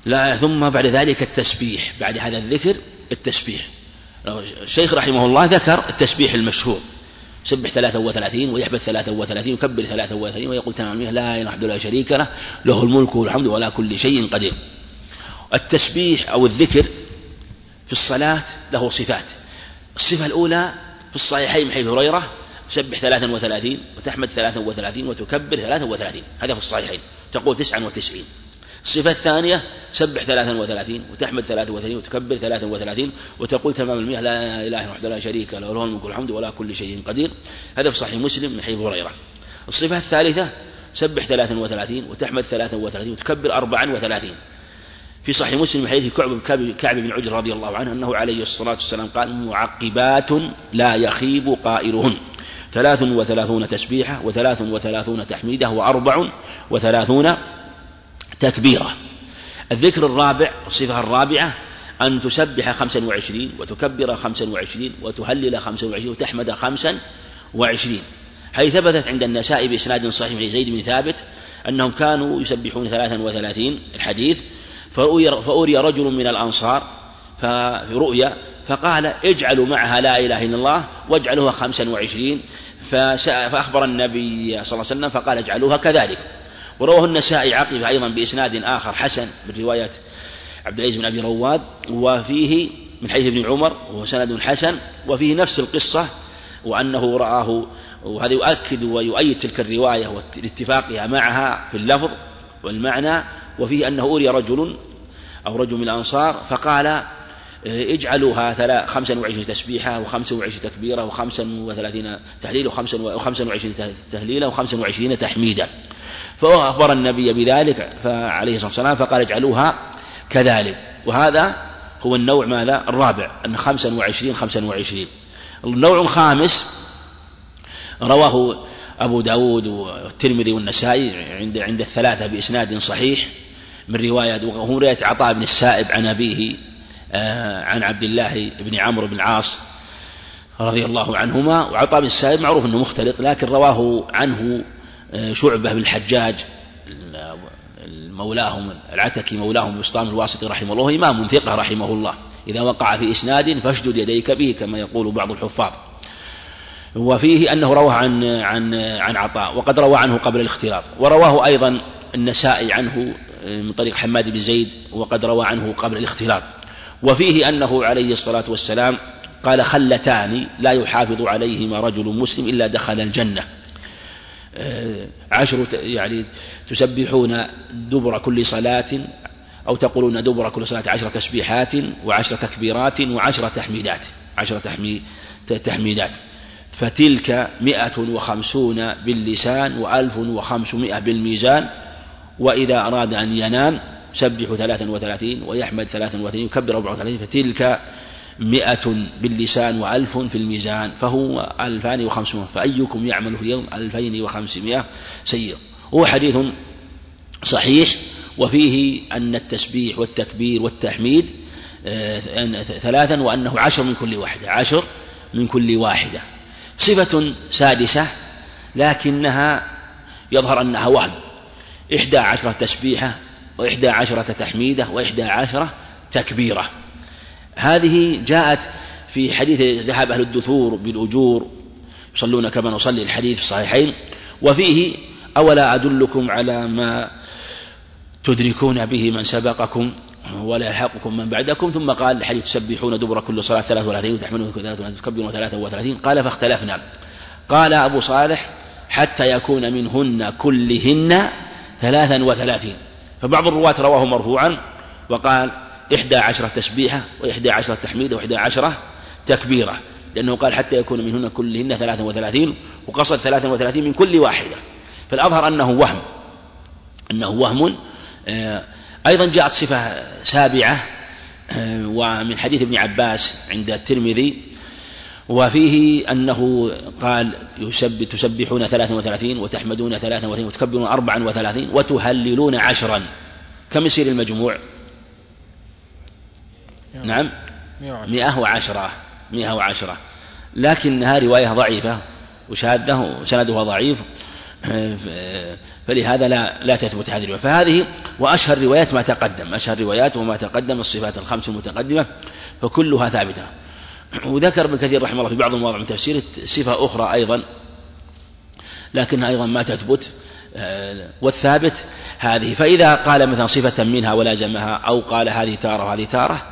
لا ثم بعد ذلك التسبيح بعد هذا الذكر التسبيح. الشيخ رحمه الله ذكر التسبيح المشهور يسبح 33 ويحبس 33 ويكبر 33 ويقول تمام لا اله الا لا شريك له له الملك والحمد ولا كل شيء قدير. التسبيح أو الذكر في الصلاة له صفات. الصفة الأولى في الصحيحين من حيث هريره تسبح 33 وتحمد 33 وتكبر 33 هذا في الصحيحين تقول 99 الصفة الثانية سبح 33 وتحمد 33 وتكبر 33 وتقول تمام المئة لا إله إلا وحده لا شريك له له الملك والحمد ولا كل شيء قدير. هذا في صحيح مسلم من حديث هريرة. الصفة الثالثة سبح 33 وتحمد 33 وتكبر 34 في صحيح مسلم من حديث كعب كعب بن عجر رضي الله عنه أنه عليه الصلاة والسلام قال معقبات لا يخيب قائلهن. ثلاث وثلاثون تسبيحة وثلاث وثلاثون تحميدة وأربع وثلاثون تكبيرة. الذكر الرابع الصفة الرابعة أن تسبح خمسا وعشرين وتكبر خمسا وعشرين وتهلل خمسا وعشرين وتحمد خمسا وعشرين. حيث ثبتت عند النساء بإسناد صحيح في زيد بن ثابت أنهم كانوا يسبحون ثلاثا وثلاثين. الحديث فأري رجل من الأنصار في رؤيا فقال اجعلوا معها لا إله إلا الله واجعلوها خمسا وعشرين. فأخبر النبي صلى الله عليه وسلم فقال اجعلوها كذلك. ورواه النسائي عقب أيضا بإسناد آخر حسن من رواية عبد العزيز بن أبي رواد وفيه من حديث ابن عمر وهو سند حسن وفيه نفس القصة وأنه رآه وهذا يؤكد ويؤيد تلك الرواية واتفاقها معها في اللفظ والمعنى وفيه أنه أري رجل أو رجل من الأنصار فقال اجعلوها خمسا وعشرين تسبيحة وخمسا وعشرين تكبيرة وخمسا وثلاثين تحليل وخمسا وعشرين تهليلا وخمسا فأخبر النبي بذلك فعليه الصلاة والسلام فقال اجعلوها كذلك. وهذا هو النوع ماذا؟ الرابع أن خمسا وعشرين خمسا وعشرين. النوع الخامس رواه أبو داود والترمذي والنسائي عند عند الثلاثة بإسناد صحيح من رواية وهو رواية عطاء بن السائب عن أبيه آه، عن عبد الله بن عمرو بن العاص رضي الله عنهما. وعطاء بن السائب معروف أنه مختلط لكن رواه عنه شعبة بن الحجاج مولاهم العتكي مولاهم بسطام الواسطي رحمه الله إمام ثقة رحمه الله. إذا وقع في إسناد فاشدد يديك به كما يقول بعض الحفاظ. وفيه أنه روى عن عن عن عطاء وقد روى عنه قبل الاختلاط. ورواه أيضا النسائي عنه من طريق حماد بن زيد وقد روى عنه قبل الاختلاط. وفيه أنه عليه الصلاة والسلام قال خلتان لا يحافظ عليهما رجل مسلم إلا دخل الجنة. عشر يعني تسبحون دبر كل صلاة أو تقولون دبر كل صلاة عشر تسبيحات وعشر تكبيرات وعشر تحميدات عشر تحميدات. فتلك مئة وخمسون باللسان وألف وخمسمائة بالميزان وإذا أراد أن ينام يسبح ثلاثا وثلاثين ويحمد ثلاثا وثلاثين يكبر أربعة وثلاثين فتلك مئة باللسان وألف في الميزان فهو ألفان وخمسمائة. فأيكم يعمل في اليوم ألفين وخمسمائة سيئة هو حديث صحيح وفيه أن التسبيح والتكبير والتحميد آه، ثلاثا وأنه عشر من كل واحدة عشر من كل واحدة. صفة سادسة لكنها يظهر أنها وهم. إحدى عشرة تسبيحة وإحدى عشرة تحميدة وإحدى عشرة تكبيرة. هذه جاءت في حديث ذهب أهل الدثور بالأجور يصلون كما نصلي الحديث في الصحيحين وفيه أولا أدلكم على ما تدركون به من سبقكم ولا يلحقكم من بعدكم ثم قال الحديث تسبحون دبر كل صلاة ثلاث وثلاثين وتحملون ثلاث تكبرون ثلاثة وثلاثين قال فاختلفنا. قال أبو صالح حتى يكون منهن كلهن ثلاثا وثلاثين. فبعض الرواة رواه مرفوعا وقال إحدى عشرة تسبيحة وإحدى عشرة تحميدة وإحدى عشرة تكبيرة لأنه قال حتى يكون منهن كلهن ثلاثا وثلاثين وقصد ثلاثا وثلاثين من كل واحدة. فالأظهر أنه وهم أنه وهم آه، أيضا جاءت صفة سابعة آه، ومن حديث ابن عباس عند الترمذي وفيه أنه قال تسبحون ثلاثا وثلاثين وتحمدون ثلاثا وثلاثين وتكبرون أربعا وثلاثين وتهللون عشرا. كم يصير المجموع؟ نعم. مئة وعشرة. مئة وعشرة. لكنها رواية ضعيفة وشاذة سندها ضعيف. فلهذا لا لا تثبت هذه الرواية. فهذه وأشهر روايات ما تقدم. أشهر روايات وما تقدم. الصفات الخمس المتقدمة فكلها ثابتة. وذكر ابن كثير رحمه الله في بعض المواضع من تفسيره صفة أخرى أيضا. لكنها أيضا ما تثبت. والثابت هذه. فإذا قال مثلا صفة منها ولازمها أو قال هذه تارة وهذه تارة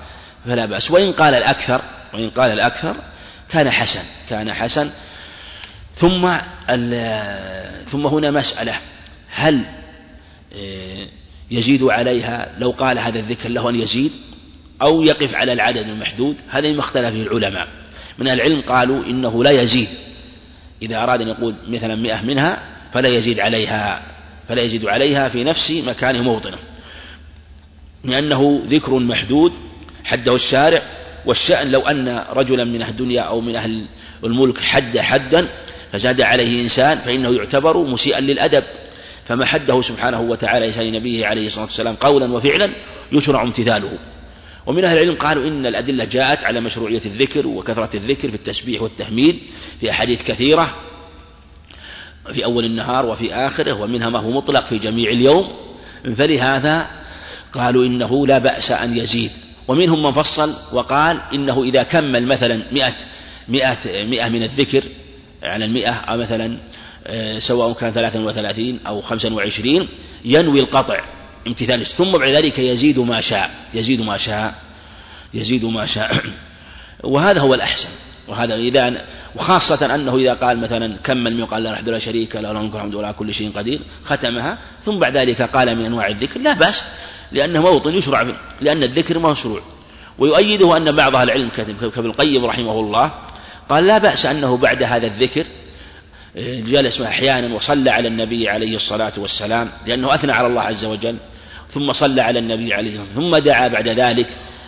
فلا بأس. وإن قال الأكثر وإن قال الأكثر كان حسن كان حسن. ثم ثم هنا مسألة. هل آه، يزيد عليها لو قال هذا الذكر له أن يزيد؟ أو يقف على العدد المحدود؟ هذا مما اختلف العلماء. من العلم قالوا إنه لا يزيد. إذا أراد أن يقول مثلا مئة منها فلا يزيد عليها فلا يزيد عليها في نفس مكانه موطنه. لأنه ذكر محدود حده الشارع والشأن لو أن رجلا من أهل الدنيا أو من أهل الملك حد حدا فزاد عليه إنسان فإنه يعتبر مسيئا للأدب. فما حده سبحانه وتعالى لسان نبيه عليه الصلاة والسلام قولا وفعلا يشرع امتثاله. ومن أهل العلم قالوا إن الأدلة جاءت على مشروعية الذكر وكثرة الذكر في التسبيح والتحميد في أحاديث كثيرة في أول النهار وفي آخره ومنها ما هو مطلق في جميع اليوم. فلهذا قالوا إنه لا بأس أن يزيد. ومنهم من فصل وقال إنه إذا كمل مثلا مئة مئة, مئة من الذكر على المئة أو مثلا آه، سواء كان ثلاثا وثلاثين أو خمسا وعشرين ينوي القطع امتثال ثم بعد ذلك يزيد ما شاء يزيد ما شاء يزيد ما شاء. *clears throat* وهذا هو الأحسن. وهذا إذا وخاصة أنه إذا قال مثلا كمل من قال لا أحد لا شريك له الحمد ولا كل شيء قدير ختمها. ثم بعد ذلك قال من أنواع الذكر لا بأس. لأنه موطن يشرع لأن الذكر مشروع. ويؤيده أن بعض أهل العلم كابن القيم رحمه الله قال لا بأس أنه بعد هذا الذكر جلس أحيانا وصلى على النبي عليه الصلاة والسلام لأنه أثنى على الله عز وجل ثم صلى على النبي عليه الصلاة والسلام ثم دعا بعد ذلك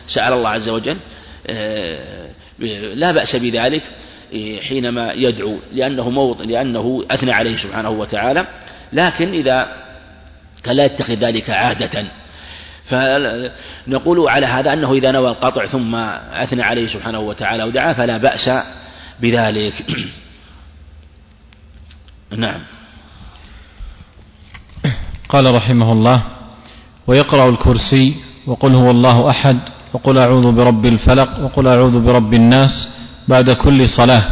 سأل الله عز وجل آه، لا بأس بذلك آه، حينما يدعو لأنه موطن لأنه أثنى عليه سبحانه وتعالى لكن إذا كان لا يتخذ ذلك عادة فنقول على هذا أنه إذا نوى القطع ثم أثنى عليه سبحانه وتعالى ودعا فلا بأس بذلك. *clears throat* نعم. قال رحمه الله ويقرأ الكرسي وقل هو الله أحد وقل أعوذ برب الفلق وقل أعوذ برب الناس بعد كل صلاة.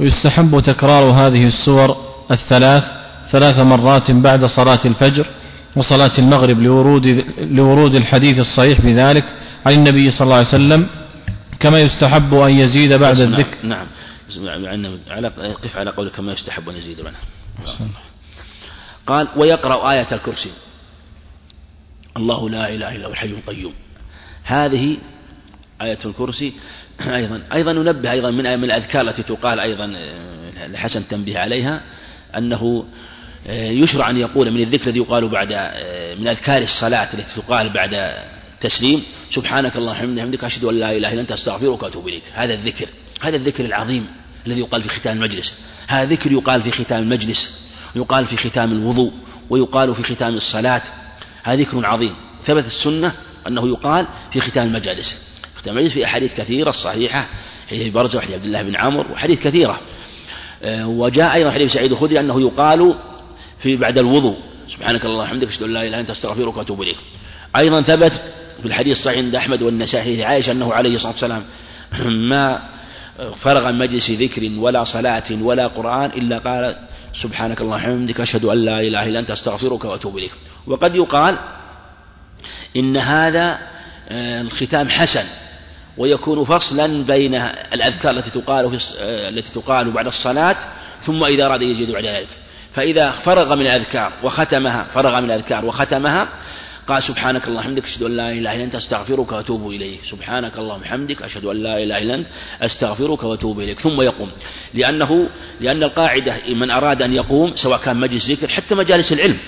ويستحب تكرار هذه السور الثلاث ثلاث مرات بعد صلاة الفجر وصلاة المغرب لورود لورود الحديث الصحيح في ذلك عن النبي صلى الله عليه وسلم كما يستحب أن يزيد بعد نعم الذكر. نعم. نعم على قف على قولك كما يستحب أن يزيد منه قال ويقرأ آية الكرسي. الله لا إله إلا هو الحي القيوم. هذه آية الكرسي *clears throat* أيضا. أيضا ننبه أيضا من من الأذكار التي تقال أيضا آه، لحسن تنبيه عليها أنه آه، يشرع أن يقول من الذكر الذي يقال بعد آه، من أذكار الصلاة التي تقال بعد التسليم سبحانك اللهم وبحمدك أشهد أن لا إله إلا أنت أستغفرك وأتوب إليك. هذا الذكر هذا الذكر العظيم الذي يقال في ختام المجلس. هذا ذكر يقال في ختام المجلس ويقال في ختام الوضوء ويقال في ختام الصلاة. هذا ذكر عظيم. ثبت السنة أنه يقال في ختام المجالس. ختام المجلس في أحاديث كثيرة صحيحة حديث برزة وحديث عبد الله بن عمرو وحديث كثيرة. آه، وجاء أيضا حديث سعيد الخدري أنه يقال في بعد الوضوء. سبحانك اللهم وبحمدك أشهد أن لا إله إلا أنت أستغفرك وأتوب إليك. أيضا ثبت في الحديث الصحيح عند أحمد والنسائي عائشة أنه عليه الصلاة والسلام *clears throat* ما فرغ من مجلس ذكر ولا صلاة ولا قرآن إلا قال سبحانك اللهم وبحمدك أشهد أن لا إله إلا أنت أستغفرك وأتوب إليك. وقد يقال إن هذا آه، الختام حسن ويكون فصلا بين الأذكار التي تقال آه، التي تقال بعد الصلاة ثم إذا أراد يزيد بعد ذلك. فإذا فرغ من الأذكار وختمها فرغ من الأذكار وختمها قال سبحانك اللهم وبحمدك أشهد أن لا إله إلا أنت أستغفرك وأتوب إليك. سبحانك اللهم وبحمدك أشهد أن لا إله إلا أنت أستغفرك وأتوب إليك. ثم يقوم. لأنه لأن القاعدة من أراد أن يقوم سواء كان مجلس ذكر حتى مجالس العلم.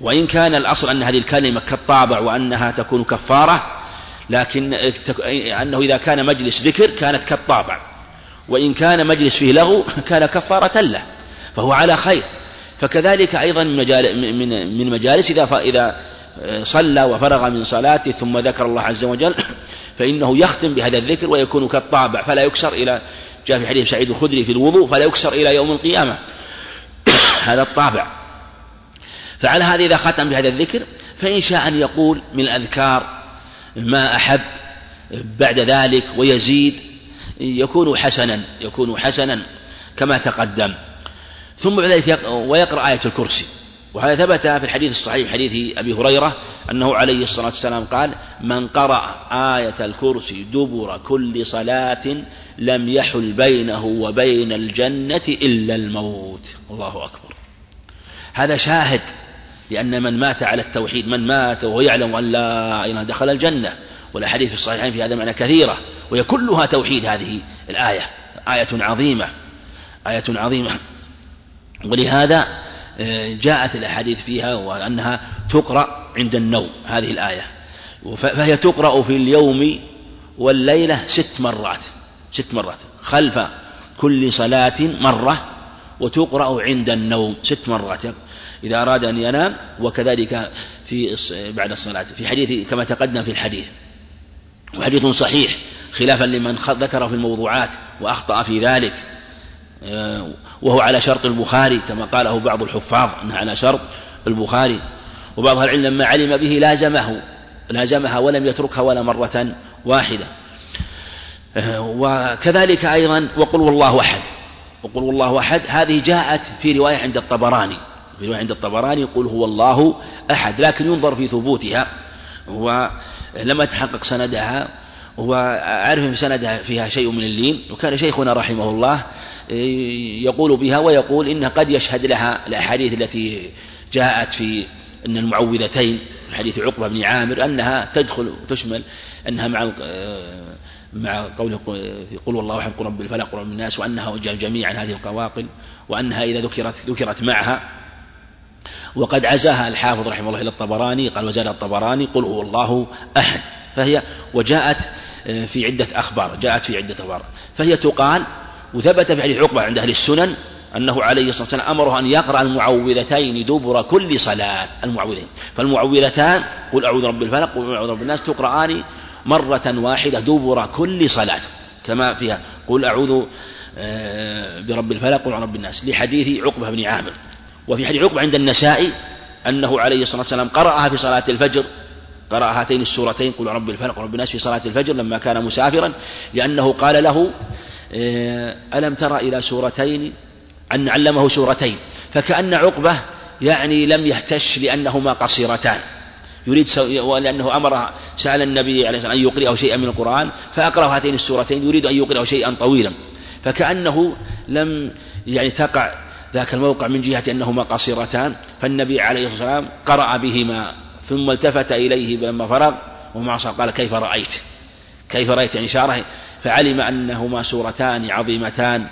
وإن كان الأصل أن هذه الكلمة كالطابع وأنها تكون كفارة لكن أنه إذا كان مجلس ذكر كانت كالطابع. وإن كان مجلس فيه لغو *laughs* كان كفارة له. فهو على خير. فكذلك أيضا من مجالس إذا إذا صلى وفرغ من صلاته ثم ذكر الله عز وجل *coughs* فإنه يختم بهذا الذكر ويكون كالطابع. فلا يكسر إلى جاء في حديث سعيد الخدري في الوضوء فلا يكسر إلى يوم القيامة. *coughs* هذا الطابع. فعلى هذا إذا ختم بهذا الذكر فإن شاء أن يقول من الأذكار ما أحب بعد ذلك ويزيد يكون حسنا يكون حسنا كما تقدم. ثم بعد ذلك ويقرأ آية الكرسي. وهذا ثبت في الحديث الصحيح حديث أبي هريرة أنه عليه الصلاة والسلام قال من قرأ آية الكرسي دبر كل صلاة لم يحل بينه وبين الجنة إلا الموت. الله أكبر. هذا شاهد لأن من مات على التوحيد من مات وهو يعلم أن لا إله دخل الجنة. والأحاديث في الصحيحين في هذا المعنى كثيرة. وهي كلها توحيد هذه الآية. آية عظيمة. آية عظيمة. ولهذا آه، جاءت الأحاديث فيها وأنها تقرأ عند النوم هذه الآية. فهي تقرأ في اليوم والليلة ست مرات ست مرات خلف كل صلاة مرة وتقرأ عند النوم ست مرات. إذا أراد أن ينام وكذلك في بعد الصلاة في حديث كما تقدم في الحديث. وحديث صحيح خلافا لمن ذكر في الموضوعات وأخطأ في ذلك. وهو على شرط البخاري كما قاله بعض الحفاظ أنه على شرط البخاري. وبعض أهل العلم لما علم به لازمه لازمها ولم يتركها ولا مرة واحدة. آه، وكذلك أيضا وقل والله أحد. وقل والله أحد هذه جاءت في رواية عند الطبراني. في رواية عند الطبراني قل هو الله أحد لكن ينظر في ثبوتها. ولما تحقق سندها وأعرف في سندها فيها شيء من اللين. وكان شيخنا رحمه الله يقول بها ويقول إنها قد يشهد لها الأحاديث التي جاءت في أن المعوذتين حديث عقبة بن عامر أنها تدخل وتشمل أنها مع مع قوله قل والله احد قل رب الفلق ورب الناس وأنها جميعا هذه القواقل وأنها إذا ذكرت ذكرت معها وقد عزاها الحافظ رحمه الله إلى الطبراني قال وزاد الطبراني قل هو الله أحد فهي وجاءت في عدة أخبار جاءت في عدة أخبار فهي تقال وثبت في حديث عقبة عند أهل السنن أنه عليه الصلاة والسلام أمره أن يقرأ المعوذتين دبر كل صلاة المعوذين. فالمعوذتان قل أعوذ برب الفلق قل أعوذ برب الناس تقرآن مرة واحدة دبر كل صلاة. كما فيها قل أعوذ آه، برب الفلق قل رب الناس. لحديث عقبة بن عامر. وفي حديث عقبة عند النسائي أنه عليه الصلاة والسلام قرأها في صلاة الفجر. قرأ هاتين السورتين قل رب الفلق ورب الناس في صلاة الفجر لما كان مسافرا لأنه قال له ألم ترى إلى سورتين؟ أن علمه سورتين. فكأن عقبة يعني لم يهتش لأنهما قصيرتان. يريد سو... لأنه أمر سأل النبي عليه الصلاة والسلام أن يقرأه شيئا من القرآن فأقرأ هاتين السورتين يريد أن يقرأه شيئا طويلا. فكأنه لم يعني تقع ذاك الموقع من جهة أنهما قصيرتان. فالنبي عليه الصلاة والسلام قرأ بهما ثم التفت إليه لما فرغ ومع قال كيف رأيت؟ كيف رأيت يعني إشارة فعلم أنهما سورتان عظيمتان.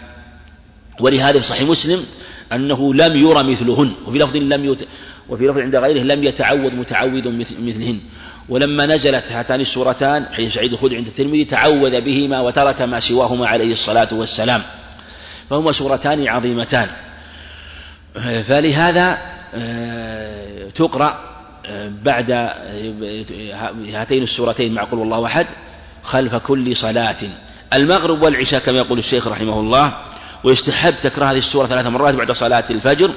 ولهذا في صحيح مسلم أنه لم يرى مثلهن وفي لفظ لم يت... وفي لفظ عند غيره لم يتعوذ متعوذ مثلهن. ولما نزلت هاتان السورتان حين سعيد الخدري عند الترمذي تعوذ بهما وترك ما سواهما عليه الصلاة والسلام. فهما سورتان عظيمتان. فلهذا آه، تقرأ بعد هاتين السورتين مع قل والله أحد. خلف كل صلاة. المغرب والعشاء كما يقول الشيخ رحمه الله ويستحب تكرار هذه السورة ثلاث مرات بعد صلاة الفجر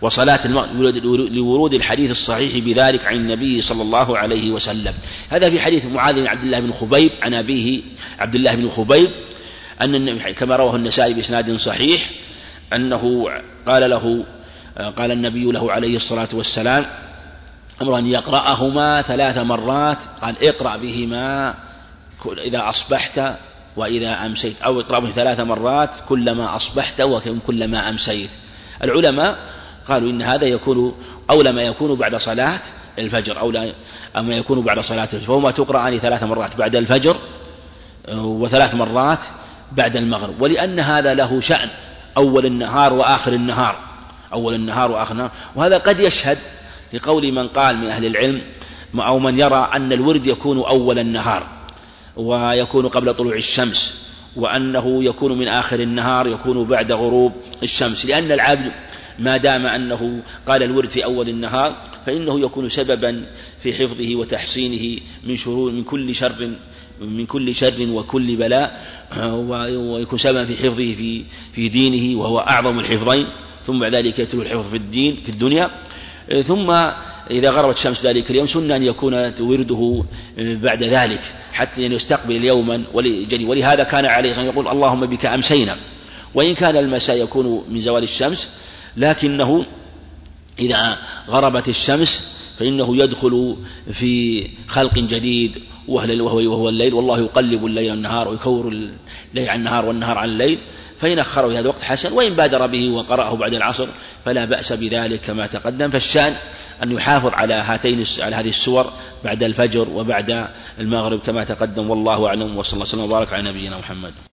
وصلاة المغرب لورود الحديث الصحيح بذلك عن النبي صلى الله عليه وسلم. هذا في حديث معاذ بن عبد الله بن خبيب عن أبيه عبد الله بن خبيب أن كما رواه النسائي بإسناد صحيح أنه قال له قال النبي له عليه الصلاة والسلام أمر أن يقرأهما ثلاث مرات قال اقرأ بهما إذا أصبحت وإذا أمسيت. أو اقرأ به ثلاث مرات كلما أصبحت وكلما أمسيت. العلماء قالوا إن هذا يكون أولى ما يكون بعد صلاة الفجر أولى ما يكون بعد صلاة الفجر. فهما تقرأان ثلاث مرات بعد الفجر وثلاث مرات بعد المغرب. ولأن هذا له شأن أول النهار وآخر النهار. أول النهار وآخر النهار. وهذا قد يشهد لقول من قال من أهل العلم أو من يرى أن الورد يكون أول النهار. ويكون قبل طلوع الشمس وأنه يكون من آخر النهار يكون بعد غروب الشمس. لأن العبد ما دام أنه قال الورد في أول النهار فإنه يكون سببا في حفظه وتحصينه من شرور من كل شر من كل شر وكل بلاء ويكون سببا في حفظه في في دينه وهو أعظم الحفظين. ثم بعد ذلك يتلو الحفظ في الدين في الدنيا. ثم إذا غربت الشمس ذلك اليوم سنة أن يكون ورده بعد ذلك حتى أن يستقبل يوما ولهذا كان عليه الصلاة يقول اللهم بك أمسينا. وإن كان المساء يكون من زوال الشمس لكنه إذا غربت الشمس فإنه يدخل في خلق جديد وهو الليل والله يقلب الليل والنهار ويكور الليل عن النهار والنهار عن الليل. فإن أخره هذا الوقت حسن وإن بادر به وقرأه بعد العصر فلا بأس بذلك كما تقدم. فالشأن أن يحافظ على هاتين على هذه السور بعد الفجر وبعد المغرب كما تقدم. والله أعلم. وصلى الله وسلم وبارك على نبينا محمد.